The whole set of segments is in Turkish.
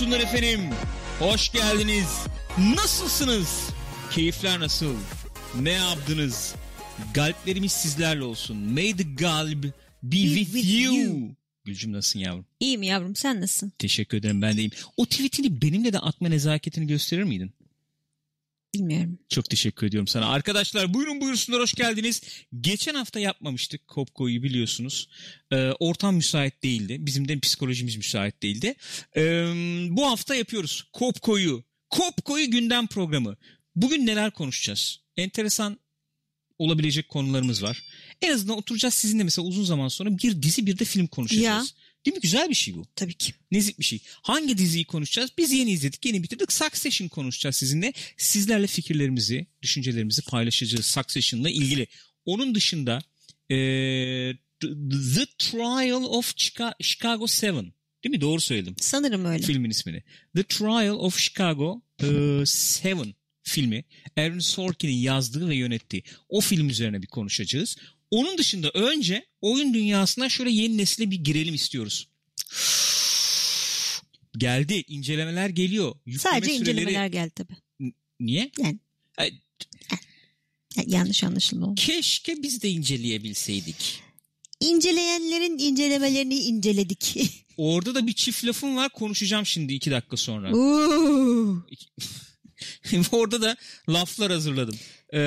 buyursunlar efendim. Hoş geldiniz. Nasılsınız? Keyifler nasıl? Ne yaptınız? Galplerimiz sizlerle olsun. May the galb be with, with you. you. Gülcüm nasılsın yavrum? İyiyim yavrum sen nasılsın? Teşekkür ederim ben de iyiyim. O tweetini benimle de atma nezaketini gösterir miydin? Bilmiyorum. Çok teşekkür ediyorum sana. Arkadaşlar buyurun buyursunlar hoş geldiniz. Geçen hafta yapmamıştık Kopko'yu biliyorsunuz. Ee, ortam müsait değildi. Bizim de psikolojimiz müsait değildi. Ee, bu hafta yapıyoruz Kopko'yu. Kopko'yu gündem programı. Bugün neler konuşacağız? Enteresan olabilecek konularımız var. En azından oturacağız sizinle mesela uzun zaman sonra bir dizi bir de film konuşacağız. Değil mi? Güzel bir şey bu. Tabii ki. Nezik bir şey. Hangi diziyi konuşacağız? Biz yeni izledik, yeni bitirdik. Succession konuşacağız sizinle. Sizlerle fikirlerimizi, düşüncelerimizi paylaşacağız Succession'la ilgili. Onun dışında e, The Trial of Chica- Chicago 7. Değil mi? Doğru söyledim Sanırım öyle. filmin ismini. The Trial of Chicago 7 filmi. Aaron Sorkin'in yazdığı ve yönettiği o film üzerine bir konuşacağız. Onun dışında önce oyun dünyasına şöyle yeni nesile bir girelim istiyoruz. Geldi. incelemeler geliyor. Yükleme Sadece süreleri- incelemeler geldi tabii. Niye? Yani. Ay, yanlış anlaşılma oldu. Keşke biz de inceleyebilseydik. İnceleyenlerin incelemelerini inceledik. Orada da bir çift lafım var. Konuşacağım şimdi iki dakika sonra. Oo. Orada da laflar hazırladım. Ee,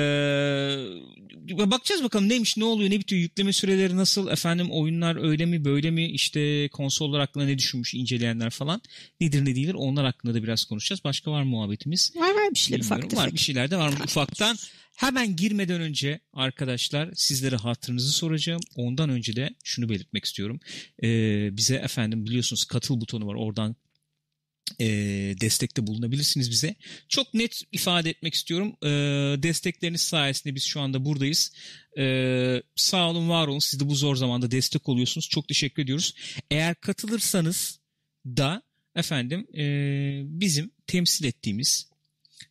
bakacağız bakalım neymiş, ne oluyor, ne bitiyor, yükleme süreleri nasıl, efendim oyunlar öyle mi, böyle mi, işte konsollar hakkında ne düşünmüş inceleyenler falan. Nedir ne değildir onlar hakkında da biraz konuşacağız. Başka var mı muhabbetimiz? var var bir şeyler ufak Var tefek. bir şeyler de varmış ufaktan. Hemen girmeden önce arkadaşlar sizlere hatırınızı soracağım. Ondan önce de şunu belirtmek istiyorum. Ee, bize efendim biliyorsunuz katıl butonu var oradan e, destekte bulunabilirsiniz bize. Çok net ifade etmek istiyorum. E, destekleriniz sayesinde biz şu anda buradayız. E, sağ olun var olun. Siz de bu zor zamanda destek oluyorsunuz. Çok teşekkür ediyoruz. Eğer katılırsanız da efendim e, bizim temsil ettiğimiz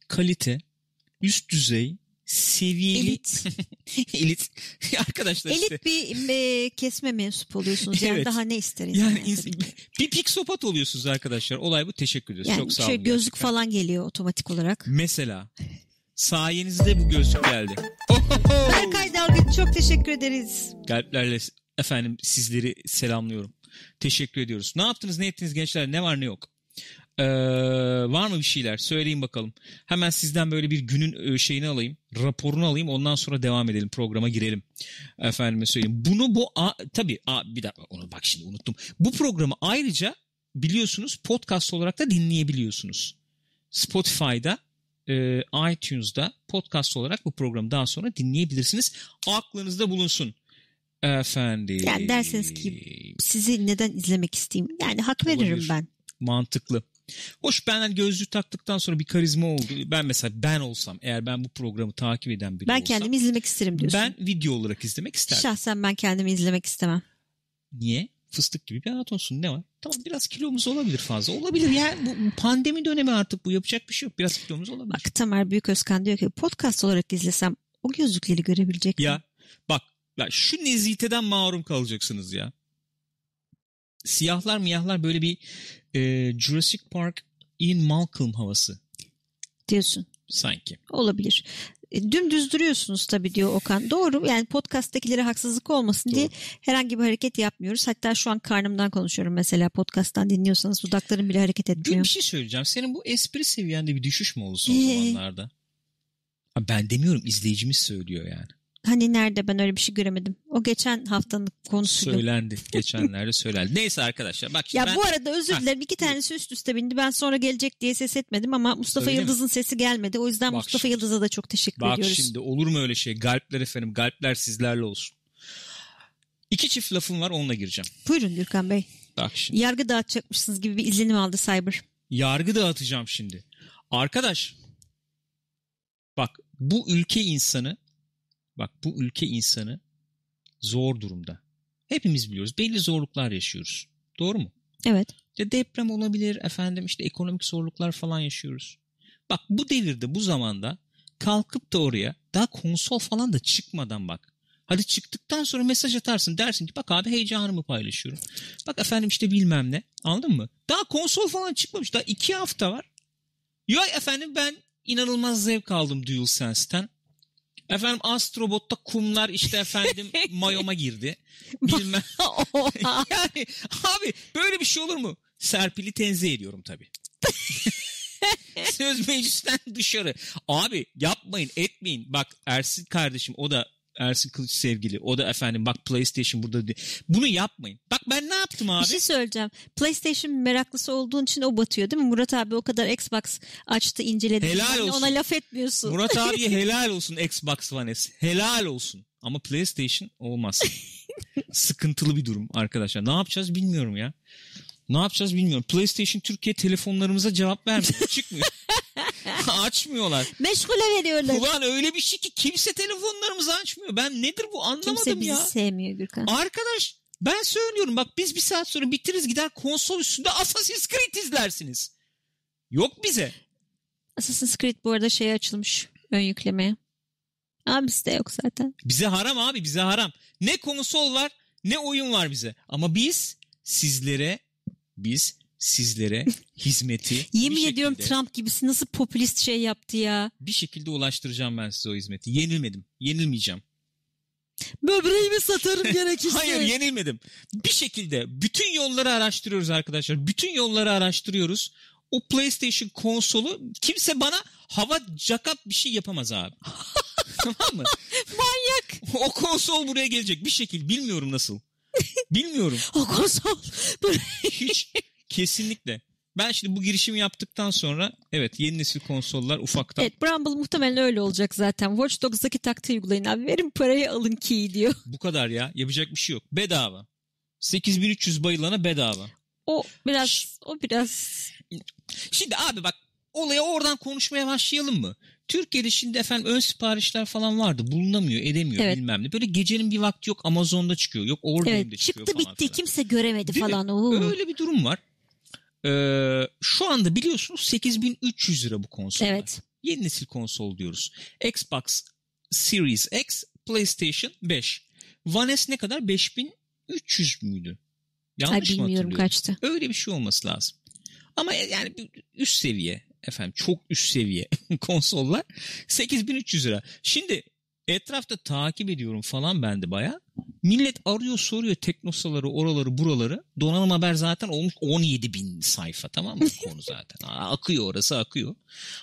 kalite, üst düzey, seviyeli Elit. elit arkadaşlar işte. Elit bir e, kesme mensup oluyorsunuz. Yani Evet. daha ne isteriz? Yani yani ins- bir piksopat oluyorsunuz arkadaşlar. Olay bu. Teşekkür ediyoruz. Yani Çok sağ şöyle olun. gözlük gerçekten. falan geliyor otomatik olarak. Mesela sayenizde bu gözlük geldi. Berkay Dalgıç çok teşekkür ederiz. Galplerle efendim sizleri selamlıyorum. Teşekkür ediyoruz. Ne yaptınız ne ettiniz gençler ne var ne yok. Ee, var mı bir şeyler söyleyin bakalım. Hemen sizden böyle bir günün e, şeyini alayım. Raporunu alayım ondan sonra devam edelim programa girelim. Efendime söyleyeyim. Bunu bu a, tabii a, bir dakika onu bak şimdi unuttum. Bu programı ayrıca biliyorsunuz podcast olarak da dinleyebiliyorsunuz. Spotify'da e, iTunes'da podcast olarak bu programı daha sonra dinleyebilirsiniz. Aklınızda bulunsun. Efendim. Yani derseniz ki- Sizi neden izlemek isteyeyim? Yani hak veririm Olabilir. ben. Mantıklı. Hoş ben hani gözlük taktıktan sonra bir karizma oldu. Ben mesela ben olsam eğer ben bu programı takip eden biri Ben olsam. kendimi izlemek isterim diyorsun. Ben video olarak izlemek isterdim. Şahsen ben kendimi izlemek istemem. Niye? Fıstık gibi bir hayat olsun. Ne var? Tamam biraz kilomuz olabilir fazla. Olabilir ya. Bu pandemi dönemi artık bu. Yapacak bir şey yok. Biraz kilomuz olabilir. Bak Tamer Büyüközkan diyor ki podcast olarak izlesem o gözlükleri görebilecek miyim? Ya bak ya şu neziteden mahrum kalacaksınız ya. Siyahlar miyahlar böyle bir e, Jurassic Park Ian Malcolm havası diyorsun. sanki. Olabilir. E, dümdüz duruyorsunuz tabii diyor Okan. Doğru yani podcast'takilere haksızlık olmasın diye Doğru. herhangi bir hareket yapmıyoruz. Hatta şu an karnımdan konuşuyorum mesela podcast'tan dinliyorsanız dudaklarım bile hareket etmiyor. bir şey söyleyeceğim. Senin bu espri seviyende bir düşüş mü oldu son Ee? zamanlarda? Ben demiyorum izleyicimiz söylüyor yani. Hani nerede ben öyle bir şey göremedim. O geçen haftanın konusuydu. Söylendi. Geçenlerde söylendi. Neyse arkadaşlar bak şimdi Ya ben... bu arada özür Ha, dilerim iki tanesi üst üste bindi. Ben sonra gelecek diye ses etmedim ama Mustafa Öyle mi? Yıldız'ın sesi gelmedi. O yüzden Bak Mustafa şimdi. Yıldız'a da çok teşekkür Bak ediyoruz. şimdi olur mu öyle şey? Galpler efendim. Galpler sizlerle olsun. İki çift lafım var onunla gireceğim. Buyurun Gürkan Bey. Bak şimdi. Yargı dağıtacakmışsınız gibi bir izlenim aldı Cyber. Yargı dağıtacağım şimdi. Arkadaş bak bu ülke insanı bak bu ülke insanı zor durumda. Hepimiz biliyoruz. Belli zorluklar yaşıyoruz. Doğru mu? Evet. İşte deprem olabilir efendim işte ekonomik zorluklar falan yaşıyoruz. Bak bu devirde bu zamanda kalkıp da oraya daha konsol falan da çıkmadan bak. Hadi çıktıktan sonra mesaj atarsın. Dersin ki bak abi heyecanımı paylaşıyorum. Bak efendim işte bilmem ne. Anladın mı? Daha konsol falan çıkmamış. Daha iki hafta var. Ya efendim ben inanılmaz zevk aldım DualSense'ten. Efendim Astrobot'ta kumlar işte efendim mayoma girdi. Bilmem. Yani abi böyle bir şey olur mu? Serpil'i tenzih ediyorum tabii. Söz meclisten dışarı. Abi yapmayın etmeyin. Bak Ersin kardeşim o da Ersin Kılıç sevgili. O da efendim bak PlayStation burada. de- Bunu yapmayın. Bak ben ne yaptım abi? Bir şey söyleyeceğim. PlayStation meraklısı olduğun için o batıyor değil mi? Murat abi o kadar Xbox açtı inceledi. Helal de olsun. Ona laf etmiyorsun. Murat abiye helal olsun Xbox One S. Helal olsun. Ama PlayStation olmaz. Sıkıntılı bir durum arkadaşlar. Ne yapacağız bilmiyorum ya. Ne yapacağız bilmiyorum. PlayStation Türkiye telefonlarımıza cevap vermiyor. Çıkmıyor. Açmıyorlar. Meşgule veriyorlar. Ulan öyle bir şey ki kimse telefonlarımızı açmıyor. Ben nedir bu anlamadım Kimse bizi ya. sevmiyor Gürkan. Arkadaş ben söylüyorum bak biz bir saat sonra bitiririz gider konsol üstünde Assassin's Creed izlersiniz. Yok bize. Assassin's Creed bu arada şeye açılmış ön yüklemeye. Ama bizde yok zaten. Bize haram abi bize haram. Ne konsol var ne oyun var bize. Ama biz sizlere biz sizlere hizmeti Yemin ediyorum şekilde, Trump gibisi nasıl popülist şey yaptı ya. bir şekilde ulaştıracağım ben size o hizmeti. Yenilmedim. Yenilmeyeceğim. Böbreğimi satarım gerekirse. Hayır yenilmedim. Bir şekilde bütün yolları araştırıyoruz arkadaşlar. Bütün yolları araştırıyoruz. O PlayStation konsolu kimse bana hava cakap bir şey yapamaz abi. tamam mı? Manyak. O konsol buraya gelecek bir şekil. Bilmiyorum nasıl. Bilmiyorum. O konsol. Hiç kesinlikle. Ben şimdi bu girişimi yaptıktan sonra evet yeni nesil konsollar ufaktan evet Bramble muhtemelen öyle olacak zaten. Watch Dogs'daki taktiği uygulayın abi. Verin parayı alın key diyor. bu kadar ya. Yapacak bir şey yok. Bedava. 8300 bayılana bedava. O biraz o biraz Şimdi abi bak olaya oradan konuşmaya başlayalım mı? Türkiye'de şimdi efendim ön siparişler falan vardı. Bulunamıyor, edemiyor Evet. bilmem ne. Böyle gecenin bir vakti yok Amazon'da çıkıyor. Yok oradayım evet çıkıyor çıktı falan bitti filan. kimse göremedi Değil mi? falan. Oo. Öyle bir durum var. Ee, şu anda biliyorsunuz 8300 lira bu konsolar. Evet. Yeni nesil konsol diyoruz. Xbox Series X, PlayStation 5. One S ne kadar? 5300 müydü? Ay Yanlış mı bilmiyorum kaçtı. Öyle bir şey olması lazım. Ama yani bir üst seviye efendim çok üst seviye konsollar 8300 lira. Şimdi etrafta takip ediyorum falan ben de baya. Millet arıyor soruyor teknosaları oraları buraları. Donanım haber zaten olmuş 17 bin sayfa tamam mı konu zaten. Akıyor orası akıyor.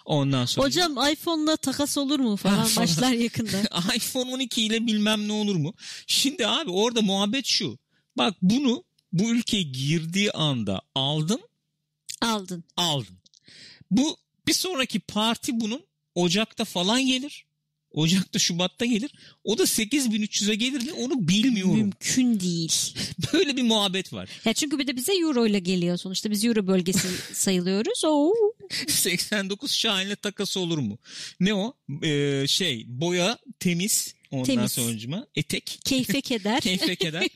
Ondan sonra Hocam iPhone'la takas olur mu falan falan. başlar yakında. iPhone 12 ile bilmem ne olur mu? Şimdi abi orada muhabbet şu. Bak bunu bu ülkeye girdiği anda aldım Aldın. aldın. Bu bir sonraki parti bunun Ocak'ta falan gelir. Ocak'ta Şubat'ta gelir. O da 8300'e gelir mi onu bilmiyorum. Mümkün değil. Böyle bir muhabbet var. Ya çünkü bir de bize euro ile geliyor sonuçta. Biz euro bölgesi sayılıyoruz. Oo. 89 şahinle takası olur mu? Ne o? Ee, şey boya temiz ondan Temiz. sonucuma etek Keyfe keder. keyfe keder.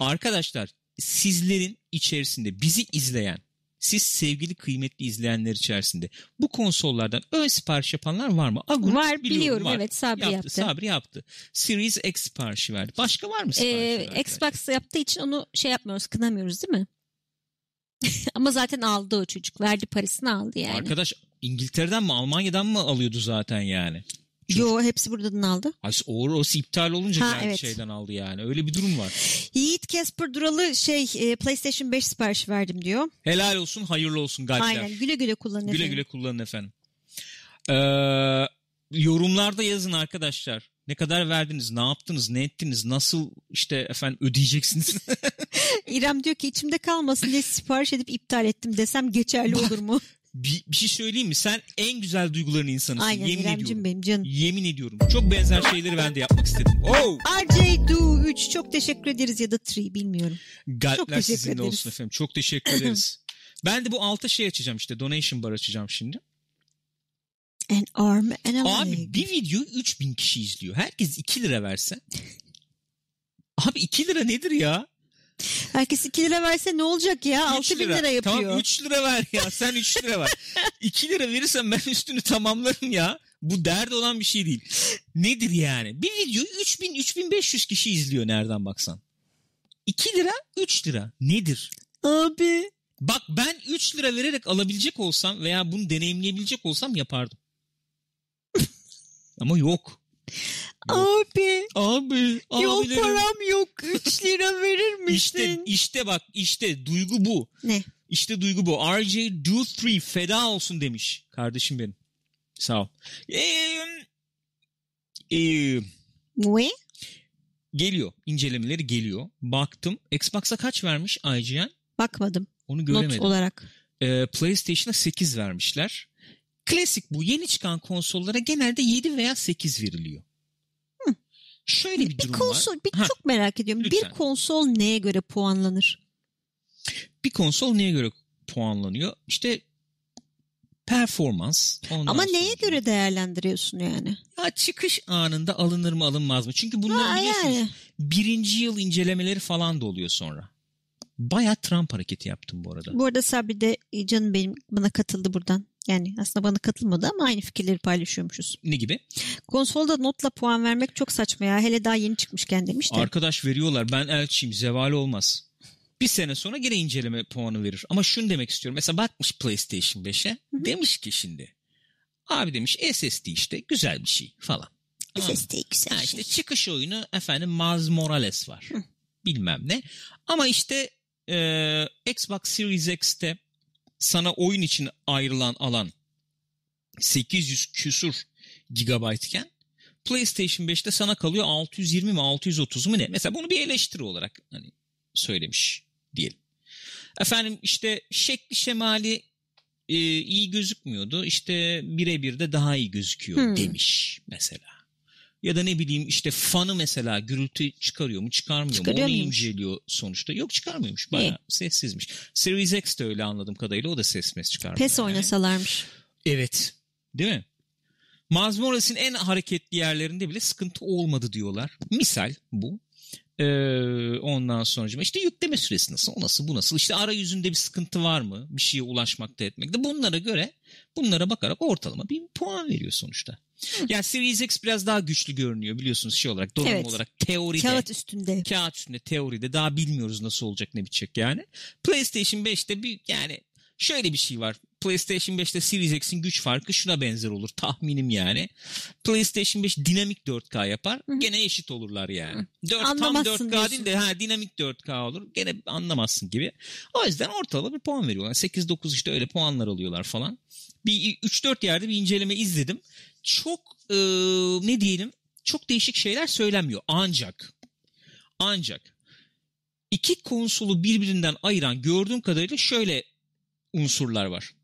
Arkadaşlar sizlerin içerisinde bizi izleyen siz sevgili kıymetli izleyenler içerisinde bu konsollardan ön sipariş yapanlar var mı? Agun, Var biliyorum var. evet Sabri yaptı. Sabri yaptı. Series X siparişi verdi. Başka var mı siparişi? Ee, Xbox yaptığı için onu şey yapmıyoruz, kınamıyoruz değil mi? Ama zaten aldı o çocuk. Verdi parasını aldı yani. Arkadaş İngiltere'den mi Almanya'dan mı alıyordu zaten yani? Yo hepsi buradan aldı. Ay, orası iptal olunca Ha, evet. şeyden aldı yani. Öyle bir durum var. Yiğit Casper Duralı şey e, PlayStation 5 sipariş verdim diyor. Helal olsun hayırlı olsun galpler. Aynen güle güle kullanın Güle efendim. güle kullanın efendim. Ee, yorumlarda yazın arkadaşlar. Ne kadar verdiniz, ne yaptınız, ne ettiniz, nasıl işte efendim ödeyeceksiniz? İrem diyor ki içimde kalmasın diye sipariş edip iptal ettim desem geçerli olur mu? bir, bir şey söyleyeyim mi? Sen en güzel duyguların insanısın. Aynen yemin İremcim ediyorum. benim canım. Yemin ediyorum. Çok benzer şeyleri ben de yapmak istedim. Oh! RJ Du 3 çok teşekkür ederiz ya da 3 bilmiyorum. Galpler teşekkür sizinle ederiz. olsun efendim. Çok teşekkür ederiz. ben de bu alta şey açacağım işte. Donation bar açacağım şimdi. An arm and a Abi leg. bir video 3000 kişi izliyor. Herkes 2 lira verse. Abi 2 lira nedir ya? Herkes 2 lira verse ne olacak ya? 3 6 bin lira yapıyor. Tamam 3 lira ver ya. Sen 3 lira ver. 2 lira verirsen ben üstünü tamamlarım ya. Bu dert olan bir şey değil. Nedir yani? Bir videoyu 3000-3500 kişi izliyor nereden baksan. 2 lira 3 lira. Nedir? Abi. Bak ben 3 lira vererek alabilecek olsam veya bunu deneyimleyebilecek olsam yapardım. Ama yok. Abi. Abi. Yol abilerim. param yok. 3 lira verir misin? İşte, işte bak işte duygu bu. Ne? İşte duygu bu. RJ Do 3 feda olsun demiş. Kardeşim benim. Sağ ol. Ee, ee, Ne? geliyor. incelemeleri geliyor. Baktım. Xbox'a kaç vermiş IGN? Bakmadım. Onu Not göremedim. olarak. Ee, PlayStation'a 8 vermişler. Klasik bu. Yeni çıkan konsollara genelde 7 veya 8 veriliyor. Şöyle bir Bir durum var. konsol, bir Ha, çok merak ediyorum. lütfen. Bir konsol neye göre puanlanır? Bir konsol neye göre puanlanıyor? İşte performans. ondan Ama neye sonra- göre değerlendiriyorsun yani? Ya çıkış anında alınır mı alınmaz mı? Çünkü bunların Ha, biliyorsunuz yani. birinci yıl incelemeleri falan da oluyor sonra. Baya Trump hareketi yaptım bu arada. Bu arada Sabri de e, canım benim bana katıldı buradan. Yani aslında bana katılmadı ama aynı fikirleri paylaşıyormuşuz. Ne gibi? Konsolda notla puan vermek çok saçma ya. Hele daha yeni çıkmışken demiş de. Arkadaş veriyorlar ben elçiyim zeval olmaz. Bir sene sonra gene inceleme puanı verir. Ama şunu demek istiyorum. Mesela bakmış PlayStation 5'e demiş ki şimdi. Abi demiş SSD işte güzel bir şey falan. SSD güzel Ha şey. işte çıkış oyunu efendim Miles Morales var. Bilmem ne. Ama işte e, Xbox Series X'te sana oyun için ayrılan alan 800 küsur gigabayt iken PlayStation 5'te sana kalıyor 620 mi 630 mu ne? Mesela bunu bir eleştiri olarak hani söylemiş diyelim. Efendim işte şekli şemali e, iyi gözükmüyordu. İşte birebir de daha iyi gözüküyor Hmm. demiş mesela. Ya da ne bileyim işte fanı mesela gürültü çıkarıyor mu çıkarmıyor mu onu inceliyor sonuçta. Yok çıkarmıyormuş bayağı sessizmiş. Series X de öyle anladığım kadarıyla o da ses mes çıkarmıyor. PES yani. oynasalarmış. Evet. Değil mi? Miles Morales'in en hareketli yerlerinde bile sıkıntı olmadı diyorlar. Misal bu. Ee, ondan sonra işte yükleme süresi nasıl, o nasıl, bu nasıl? İşte arayüzünde bir sıkıntı var mı? Bir şeye ulaşmakta etmekte. Bunlara göre, bunlara bakarak ortalama bir puan veriyor sonuçta. Yani Series X biraz daha güçlü görünüyor biliyorsunuz şey olarak, donanım Evet. olarak, teoride. Kağıt üstünde. Kağıt üstünde teoride daha bilmiyoruz nasıl olacak ne bitecek yani. PlayStation 5'te bir yani şöyle bir şey var. PlayStation 5'te Series X'in güç farkı şuna benzer olur tahminim yani. PlayStation 5 dinamik 4K yapar. Gene eşit olurlar yani. 4 tam Anlamazsın 4K diyorsun. değil de ha dinamik 4K olur. Gene anlamazsın gibi. O yüzden ortalama bir puan veriyorlar. 8-9 işte öyle puanlar alıyorlar falan. Bir 3-4 yerde bir inceleme izledim. Çok e, ne diyelim çok değişik şeyler söylenmiyor. Ancak ancak iki konsolu birbirinden ayıran gördüğüm kadarıyla şöyle unsurlar var.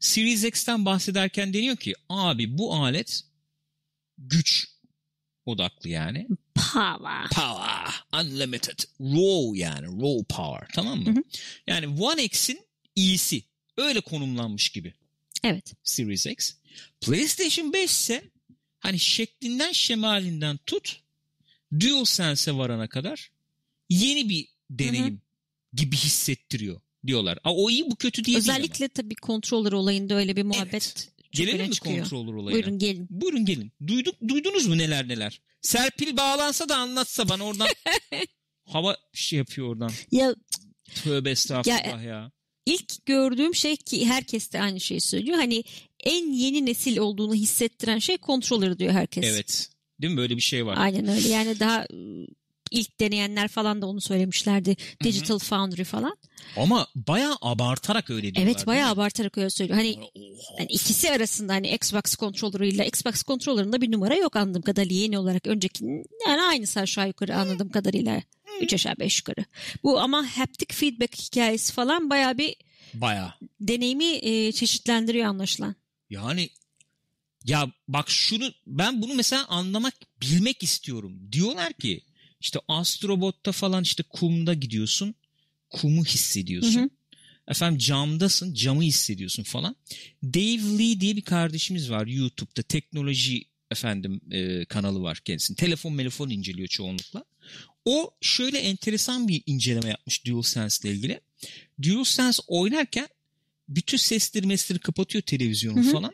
Series X'ten bahsederken deniyor ki abi bu alet güç odaklı yani. Power. Power, unlimited, raw yani raw power tamam mı? Hı hı. Yani One X'in iyisi öyle konumlanmış gibi Evet. Series X. PlayStation 5 ise hani şeklinden şemalinden tut DualSense'e varana kadar yeni bir deneyim gibi hissettiriyor diyorlar. Aa, o iyi bu kötü diye değil ama. Özellikle tabii controller olayında öyle bir muhabbet Evet. Gelelim mi çıkıyor. controller olayına? Buyurun gelin. Buyurun gelin. Duyduk, duydunuz mu neler neler? Serpil bağlansa da anlatsa bana oradan. Hava şey yapıyor oradan. Ya Tövbe estağfurullah ya. ilk gördüğüm şey ki herkes de aynı şeyi söylüyor. Hani en yeni nesil olduğunu hissettiren şey controller diyor herkes. Evet. Değil mi? Böyle bir şey var. Aynen öyle. Yani daha ilk deneyenler falan da onu söylemişlerdi. Digital Foundry falan. Ama bayağı abartarak öyle diyorlar. Evet bayağı abartarak öyle söylüyor. Hani? Oha. Yani ikisi arasında hani Xbox controller'ıyla Xbox controller'ında bir numara yok anladığım kadarıyla yeni olarak öncekinin yani aynısı aşağı yukarı anladığım kadarıyla. Üç aşağı beş yukarı. Bu ama haptic feedback hikayesi falan bayağı bir Bayağı. deneyimi e, çeşitlendiriyor anlaşılan. Yani ya bak şunu ben bunu mesela anlamak bilmek istiyorum. Diyorlar ki işte Astrobot'ta falan işte kumda gidiyorsun. Kumu hissediyorsun. Hı hı. Efendim camdasın camı hissediyorsun falan. Dave Lee diye bir kardeşimiz var YouTube'da teknoloji efendim e, kanalı var kendisinin. Telefon telefon inceliyor çoğunlukla. O şöyle enteresan bir inceleme yapmış DualSense ile ilgili. DualSense oynarken bütün sesleri mesleri kapatıyor televizyonu Hı hı. falan.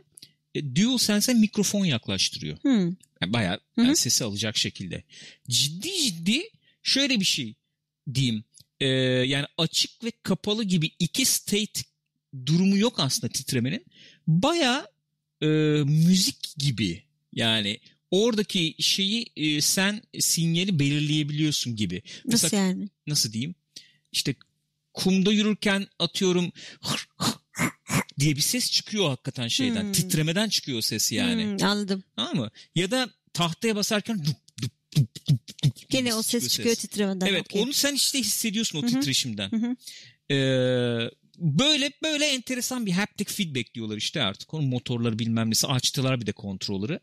E, DualSense'e mikrofon yaklaştırıyor. Hmm. Yani bayağı yani sesi alacak şekilde. Ciddi ciddi şöyle bir şey diyeyim. Ee, yani açık ve kapalı gibi iki state durumu yok aslında titremenin. Bayağı e, müzik gibi yani oradaki şeyi e, sen sinyali belirleyebiliyorsun gibi. Nasıl Mesela yani? nasıl diyeyim? İşte kumda yürürken atıyorum diye bir ses çıkıyor hakikaten şeyden. Hmm. Titremeden çıkıyor o ses yani. Hmm, anladım. Tamam mı? Ya da tahtaya basarken dup dup dup dup dup Gene o ses çıkıyor titremeden. Evet Okey. onu sen işte hissediyorsun o Hı hı. titreşimden. Hı hı. Ee, böyle böyle enteresan bir haptic feedback diyorlar işte artık. Onun motorları bilmem nesi açtılar bir de kontrolörü.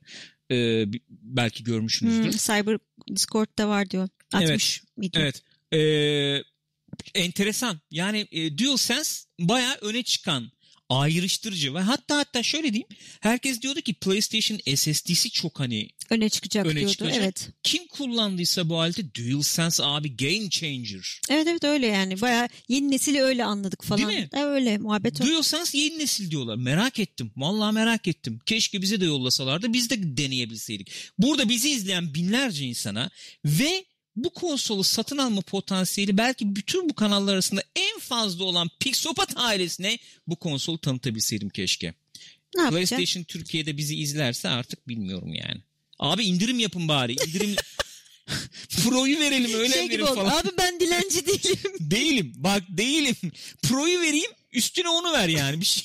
Ee, belki görmüşsünüzdür. Hmm, Cyber Discord'da var diyor. Atmış video. Evet. Ee, enteresan. Yani e, DualSense bayağı öne çıkan ayrıştırıcı ve hatta hatta şöyle diyeyim herkes diyordu ki PlayStation SSD'si çok hani Öne çıkacak Öne diyordu. çıkacak. Evet. kim kullandıysa bu aleti DualSense abi game changer. Evet evet öyle yani. Bayağı yeni nesili öyle anladık falan. Değil mi? E, öyle muhabbet o. DualSense yeni nesil diyorlar. Merak ettim. Vallahi merak ettim. Keşke bize de yollasalardı. Biz de deneyebilseydik. Burada bizi izleyen binlerce insana ve bu konsolu satın alma potansiyeli belki bütün bu kanallar arasında en fazla olan Pixopat ailesine bu konsolu tanıtabilseydim keşke. Ne? PlayStation Türkiye'de bizi izlerse artık bilmiyorum yani. Abi indirim yapın bari. İndirim Pro'yu verelim öyle şey oldu. falan. Abi ben dilenci değilim. Değilim. Bak değilim. Pro'yu vereyim üstüne onu ver yani bir şey.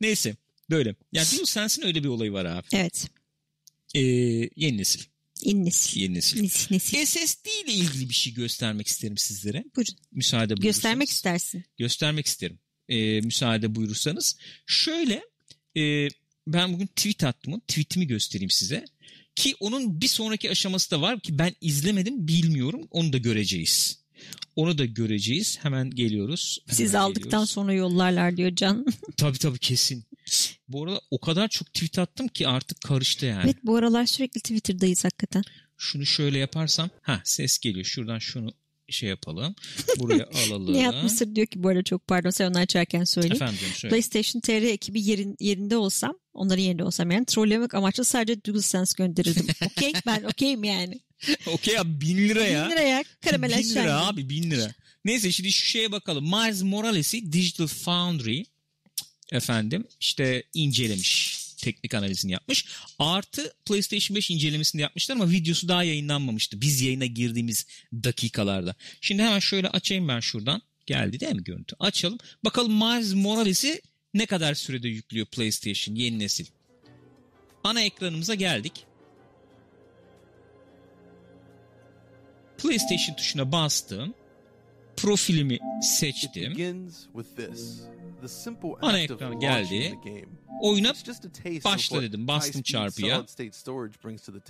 Neyse böyle. Ya DualSense'in öyle bir olayı var abi. evet. Ee, yeni nesil. İn nesil. Yeni nesil. Nesil nesil. SSD ile ilgili bir şey göstermek isterim sizlere. Buyurun. Müsaade buyurursanız. Göstermek istersin. Göstermek isterim. Ee, müsaade buyurursanız. Şöyle e, ben bugün tweet attım. Tweetimi göstereyim size. Ki onun bir sonraki aşaması da var ki ben izlemedim bilmiyorum. Onu da göreceğiz. Onu da göreceğiz. Hemen geliyoruz. Hemen Siz aldıktan geliyoruz. sonra yollarlar diyor Can. Tabii tabii kesin. Bu arada o kadar çok tweet attım ki artık karıştı yani. evet bu aralar sürekli Twitter'dayız hakikaten. Şunu şöyle yaparsam. ha ses geliyor. Şuradan şunu şey yapalım. Buraya alalım. Ne yapmışsın diyor ki bu arada çok pardon sen onu açarken söyleyeyim. Efendim söyle. PlayStation TR ekibi yerin, yerinde olsam, onların yerinde olsam yani trollemek amaçlı sadece DualSense gönderirdim. Okey ben okeyim yani. Okey abi bin lira ya. Bin liraya karamel bin lira abi bin lira. Neyse şimdi şu şeye bakalım. Miles Morales'i Digital Foundry efendim işte incelemiş. Teknik analizini yapmış. Artı PlayStation 5 incelemesini yapmışlar ama videosu daha yayınlanmamıştı. Biz yayına girdiğimiz dakikalarda. Şimdi hemen şöyle açayım ben şuradan. Geldi değil mi görüntü? Açalım. Bakalım Miles Morales'i ne kadar sürede yüklüyor PlayStation yeni nesil. Ana ekranımıza geldik. PlayStation tuşuna bastım. Profilimi seçtim. begins with this. The simple Ana ekran geldi. Oyuna It's just a taste başla dedim, bastım çarpıya. the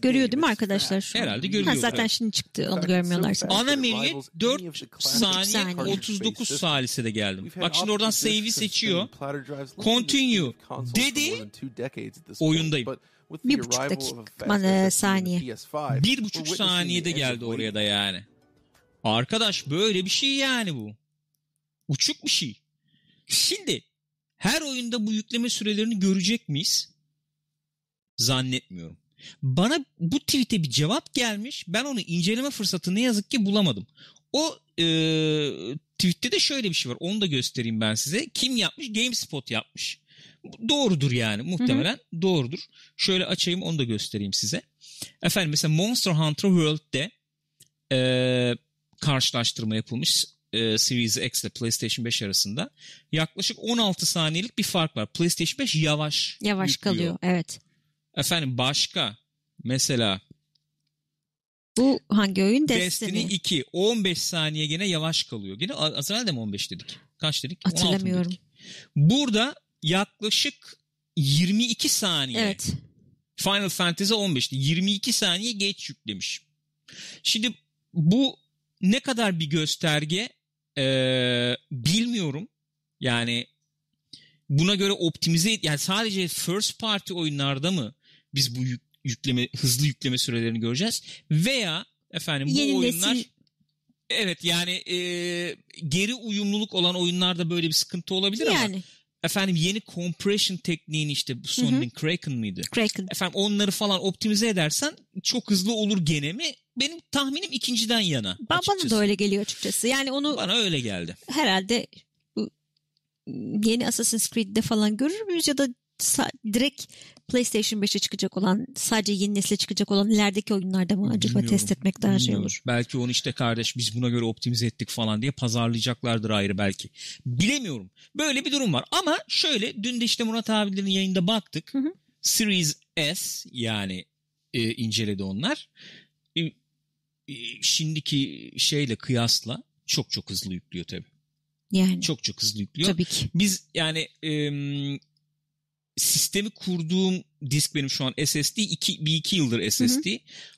görüyor değil mi arkadaşlar şu an? Herhalde Ha, görüyor. Ha, zaten şimdi çıktı onu fast Ana menüye rivals 4 any of the classic saniye saniye. 39 system. salisede geldim. Bak şimdi oradan save'i seçiyor. Continue dedi. for more than two decades at this point. Oyundayım. But with the Bir buçuk arrival dakika, e, saniye. PS5, Bir buçuk saniyede geldi oraya da yani. Arkadaş böyle bir şey yani bu. Uçuk bir şey. Şimdi her oyunda bu yükleme sürelerini görecek miyiz? Zannetmiyorum. Bana bu tweet'e bir cevap gelmiş. Ben onu inceleme fırsatı ne yazık ki bulamadım. O e, tweet'te de şöyle bir şey var. Onu da göstereyim ben size. Kim yapmış? GameSpot yapmış. Doğrudur yani muhtemelen doğrudur. Şöyle açayım onu da göstereyim size. Efendim mesela Monster Hunter World'de e, karşılaştırma yapılmış e, Series X ile PlayStation 5 arasında. Yaklaşık 16 saniyelik bir fark var. PlayStation 5 yavaş Yavaş yüklüyor. kalıyor evet. Efendim başka mesela Bu hangi oyun? Destiny, Destiny. 2 15 saniye gene yavaş kalıyor. Gene az evvel de mi 15 dedik? Kaç dedik? 16 mı Hatırlamıyorum. dedik? Burada yaklaşık 22 saniye. Evet. Final Fantasy 15'te 22 saniye geç yüklemiş. Şimdi bu ne kadar bir gösterge ee, bilmiyorum. Yani buna göre optimize yani sadece first party oyunlarda mı biz bu yük- yükleme hızlı yükleme sürelerini göreceğiz veya efendim bu Yeni oyunlar nesil Evet yani e, geri uyumluluk olan oyunlarda böyle bir sıkıntı olabilir ama Yani efendim yeni compression tekniğini işte bu Sony'nin Kraken mıydı? Kraken. Efendim onları falan optimize edersen çok hızlı olur gene mi? Benim tahminim ikinciden yana. Ba- Bana da öyle geliyor açıkçası. Yani onu Bana öyle geldi. herhalde bu yeni Assassin's Creed'de falan görür müyüz ya da sa- direkt PlayStation 5'e çıkacak olan sadece yeni nesile çıkacak olan ilerideki oyunlarda mı acaba Bilmiyorum, test etmek daha şey Bilmiyorum. olur? Belki onu işte kardeş biz buna göre optimize ettik falan diye pazarlayacaklardır ayrı belki. Bilemiyorum. Böyle bir durum var. Ama şöyle dün de işte Murat abilerin yayında baktık. Hı hı. Series S yani e, inceledi onlar. E, e, şimdiki şeyle kıyasla çok çok hızlı yüklüyor tabii. Yani Çok çok hızlı yüklüyor. tabii ki. Biz yani e, sistemi kurduğum disk benim şu an SSD. Iki, bir iki yıldır SSD.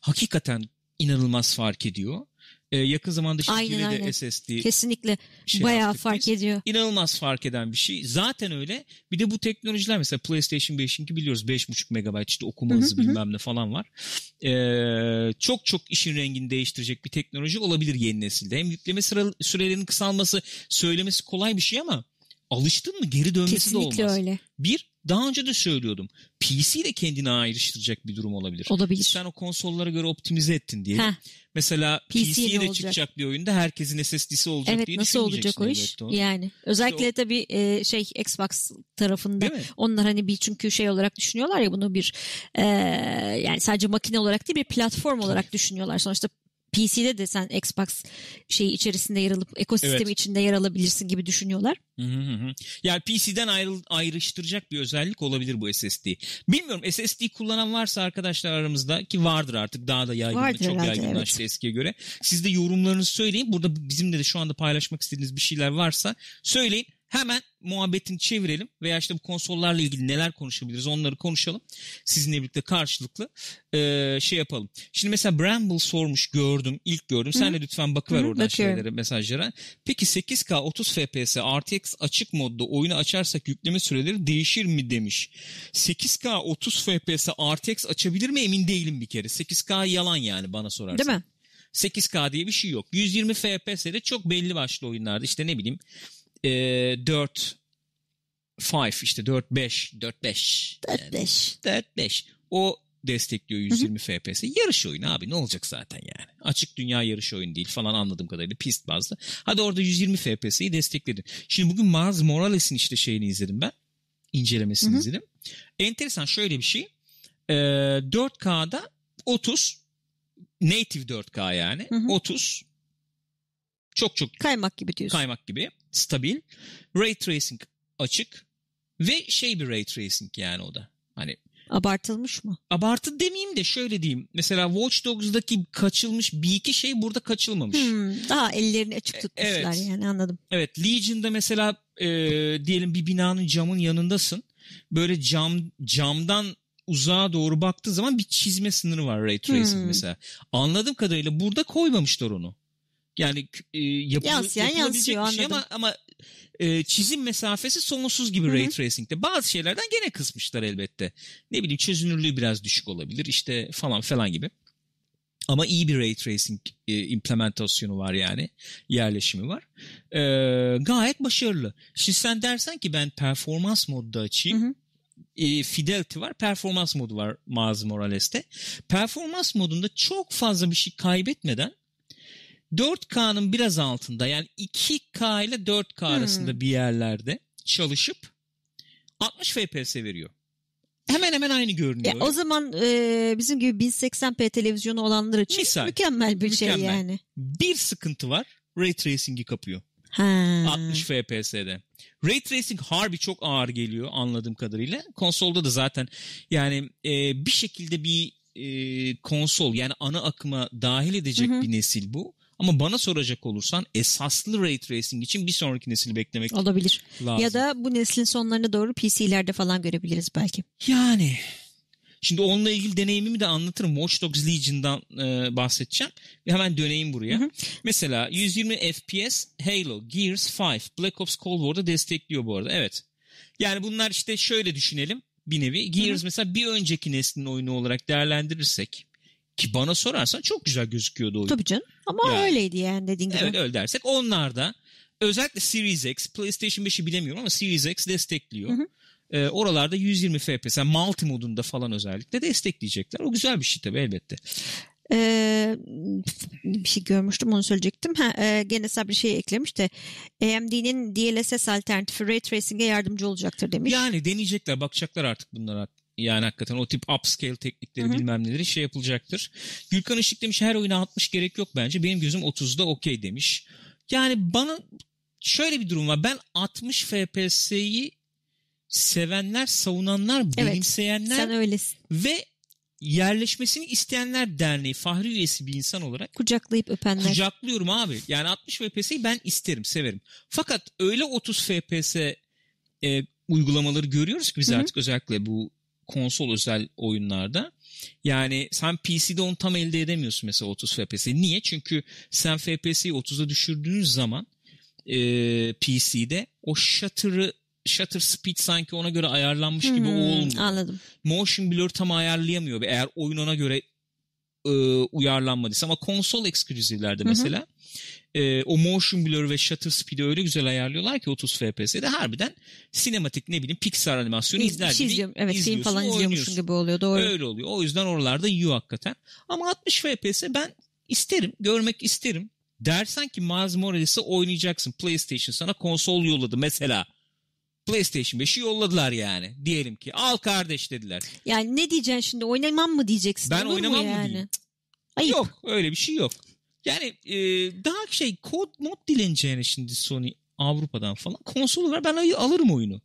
Hakikaten inanılmaz fark ediyor. E, yakın zamanda şimdi de aynen. SSD Kesinlikle şey bayağı yaptık fark biz. ediyor. İnanılmaz fark eden bir şey. Zaten öyle. Bir de bu teknolojiler mesela PlayStation 5'inki biliyoruz 5.5 MB işte okuma Hı hı, hızı hı hı. bilmem ne falan var. Ee, çok çok işin rengini değiştirecek bir teknoloji olabilir yeni nesilde. Hem yükleme sıra, sürelerinin kısalması söylemesi kolay bir şey ama alıştın mı geri dönmesi de Kesinlikle olmaz. öyle. Bir daha önce de söylüyordum. PC de kendine ayrıştıracak bir durum olabilir. Olabilir. Sen o konsollara göre optimize ettin diye. Heh, Mesela PC 'ye PC'ye ne de olacak? çıkacak bir oyunda herkesin SSD'si olacak evet diye nasıl olacak o iş? onu. Yani özellikle İşte tabii e, şey Xbox tarafında onlar hani bir çünkü şey olarak düşünüyorlar ya bunu bir e, yani sadece makine olarak değil bir platform olarak düşünüyorlar. Sonuçta PC'de de sen Xbox şeyi içerisinde yer alıp ekosistemi Evet. içinde yer alabilirsin gibi düşünüyorlar. Hı hı hı. Yani PC'den ayrıl, ayrıştıracak bir özellik olabilir bu SSD. Bilmiyorum SSD kullanan varsa arkadaşlar aramızda ki vardır artık daha da yaygın, Vardır çok herhalde, yaygınlaştı eskiye göre. Siz de yorumlarınızı söyleyin. Burada bizimle de şu anda paylaşmak istediğiniz bir şeyler varsa söyleyin. Hemen muhabbetini çevirelim veya işte bu konsollarla ilgili neler konuşabiliriz onları konuşalım. Sizinle birlikte karşılıklı eee, şey yapalım. Şimdi mesela Bramble sormuş gördüm ilk gördüm. Sen de lütfen bakıver Hı hı, oradan bakıyorum. şeylere mesajlara. Peki 8K 30 FPS RTX açık modda oyunu açarsak yükleme süreleri değişir mi demiş. 8K 30 FPS RTX açabilir mi emin değilim bir kere. 8K yalan yani bana sorarsan. Değil mi? 8K diye bir şey yok. 120 FPS'de çok belli başlı oyunlarda işte ne bileyim e, 4 5 işte 4 5 4 5 4-5. 4 5 o destekliyor 120 FPS. Yarış oyunu abi ne olacak zaten yani. Açık dünya yarış oyunu değil falan anladığım kadarıyla pist bazlı. Hadi orada 120 FPS'yi destekledin. Şimdi bugün Miles Morales'in işte şeyini izledim ben. İncelemesini Hı hı. izledim. Enteresan şöyle bir şey. Ee, 4K'da 30 native 4K yani. Hı hı. 30 çok çok Kaymak gibi diyorsun. kaymak gibi stabil. Ray tracing açık ve şey bir ray tracing yani o da. Hani Abartılmış mı? abartı demeyeyim de şöyle diyeyim. Mesela Watch Dogs'daki kaçılmış bir iki şey burada kaçılmamış. Hmm, daha ellerini açık tutmuşlar E, evet. yani anladım. Evet Legion'da mesela e, diyelim bir binanın camın yanındasın. Böyle cam camdan uzağa doğru baktığı zaman bir çizme sınırı var ray tracing Hmm. mesela. Anladığım kadarıyla burada koymamışlar onu. Yani e, yapılı, Yansıyan yapılabilecek yansıyor, bir şey ama, anladım. ama e, çizim mesafesi sonsuz gibi Hı hı. ray tracing'de. Bazı şeylerden gene kısmışlar elbette. Ne bileyim çözünürlüğü biraz düşük olabilir işte falan falan gibi. Ama iyi bir ray tracing e, implementasyonu var yani. Yerleşimi var. E, gayet başarılı. Şimdi sen dersen ki ben performans modda açayım. E, Fidelity var. Performans modu var Miles Morales'te. Performans modunda çok fazla bir şey kaybetmeden 4K'nın biraz altında yani 2K ile 4K Hmm. arasında bir yerlerde çalışıp 60 FPS veriyor. Hemen hemen aynı görünüyor. Ya, o zaman e, bizim gibi 1080p televizyonu olanlar için Misal. mükemmel bir şey Mükemmel. yani. Bir sıkıntı var. Ray Tracing'i kapıyor. Ha. 60 FPS'de. Ray Tracing harbi çok ağır geliyor anladığım kadarıyla. Konsolda da zaten yani e, bir şekilde bir e, konsol yani ana akıma dahil edecek Hı hı. bir nesil bu. Ama bana soracak olursan esaslı Ray Tracing için bir sonraki nesili beklemek Olabilir. lazım. Ya da bu neslin sonlarına doğru PC'lerde falan görebiliriz belki. Yani şimdi onunla ilgili deneyimimi de anlatırım. Watch Dogs Legion'dan e, bahsedeceğim. Ve hemen döneyim buraya. Hı hı. Mesela 120 FPS Halo, Gears 5, Black Ops Cold War'da destekliyor bu arada. Evet. Yani bunlar işte şöyle düşünelim bir nevi. Gears mesela bir önceki neslin oyunu olarak değerlendirirsek Ki bana sorarsan çok güzel gözüküyordu oyun. Tabii canım. Ama Yani. öyleydi yani dediğin gibi. Evet öyle dersek onlar da özellikle Series X, PlayStation 5'i bilemiyorum ama Series X destekliyor. Hı hı. Ee, oralarda 120 FPS, yani multi modunda falan özellikle destekleyecekler. O güzel bir şey tabii elbette. Ee, bir şey görmüştüm onu söyleyecektim. Ha, e, gene Sabri şey eklemiş de AMD'nin DLSS alternatifi Ray Tracing'e yardımcı olacaktır demiş. Yani deneyecekler, bakacaklar artık bunlara. Yani hakikaten o tip upscale teknikleri Hı hı. bilmem neleri şey yapılacaktır. Gülkan Işık demiş her oyuna 60 gerek yok bence. Benim gözüm 30'da okey demiş. Yani bana şöyle bir durum var. Ben 60 FPS'yi sevenler, savunanlar, Evet, benimseyenler Sen öylesin. ve yerleşmesini isteyenler derneği fahri üyesi bir insan olarak Kucaklayıp öpenler. kucaklıyorum abi. Yani 60 FPS'yi ben isterim, severim. Fakat öyle 30 FPS e, uygulamaları görüyoruz ki biz Hı hı. artık özellikle bu konsol özel oyunlarda. Yani sen PC'de onu tam elde edemiyorsun mesela 30 FPS'yi. Niye? Çünkü sen FPS'yi 30'a düşürdüğün zaman e, PC'de o shutter'ı shutter speed sanki ona göre ayarlanmış gibi Hmm, olmuyor Anladım. motion blur tam ayarlayamıyor eğer oyun ona göre e, uyarlanmadıysa ama konsol ekskluzivlerde hı. mesela e, o motion blur ve shutter speed'i öyle güzel ayarlıyorlar ki 30 FPS'de harbiden sinematik ne bileyim Pixar animasyonu Bir izler gibi izliyorum. Evet film falan izliyormuşsun gibi oluyor. Doğru. Öyle oluyor. O yüzden oralarda yiyor hakikaten. Ama 60 FPS ben isterim, görmek isterim. Dersen ki Miles Morales'i oynayacaksın. PlayStation sana konsol yolladı mesela. PlayStation 5'i yolladılar yani. Diyelim ki al kardeş dediler. Yani ne diyeceksin şimdi oynamam mı diyeceksin. Ben oynamam mı yani? diyeyim? Ayıp. Yok öyle bir şey yok. Yani e, daha şey kod mod dileneceğine şimdi Sony Avrupa'dan falan konsolu ver ben alırım oyunu.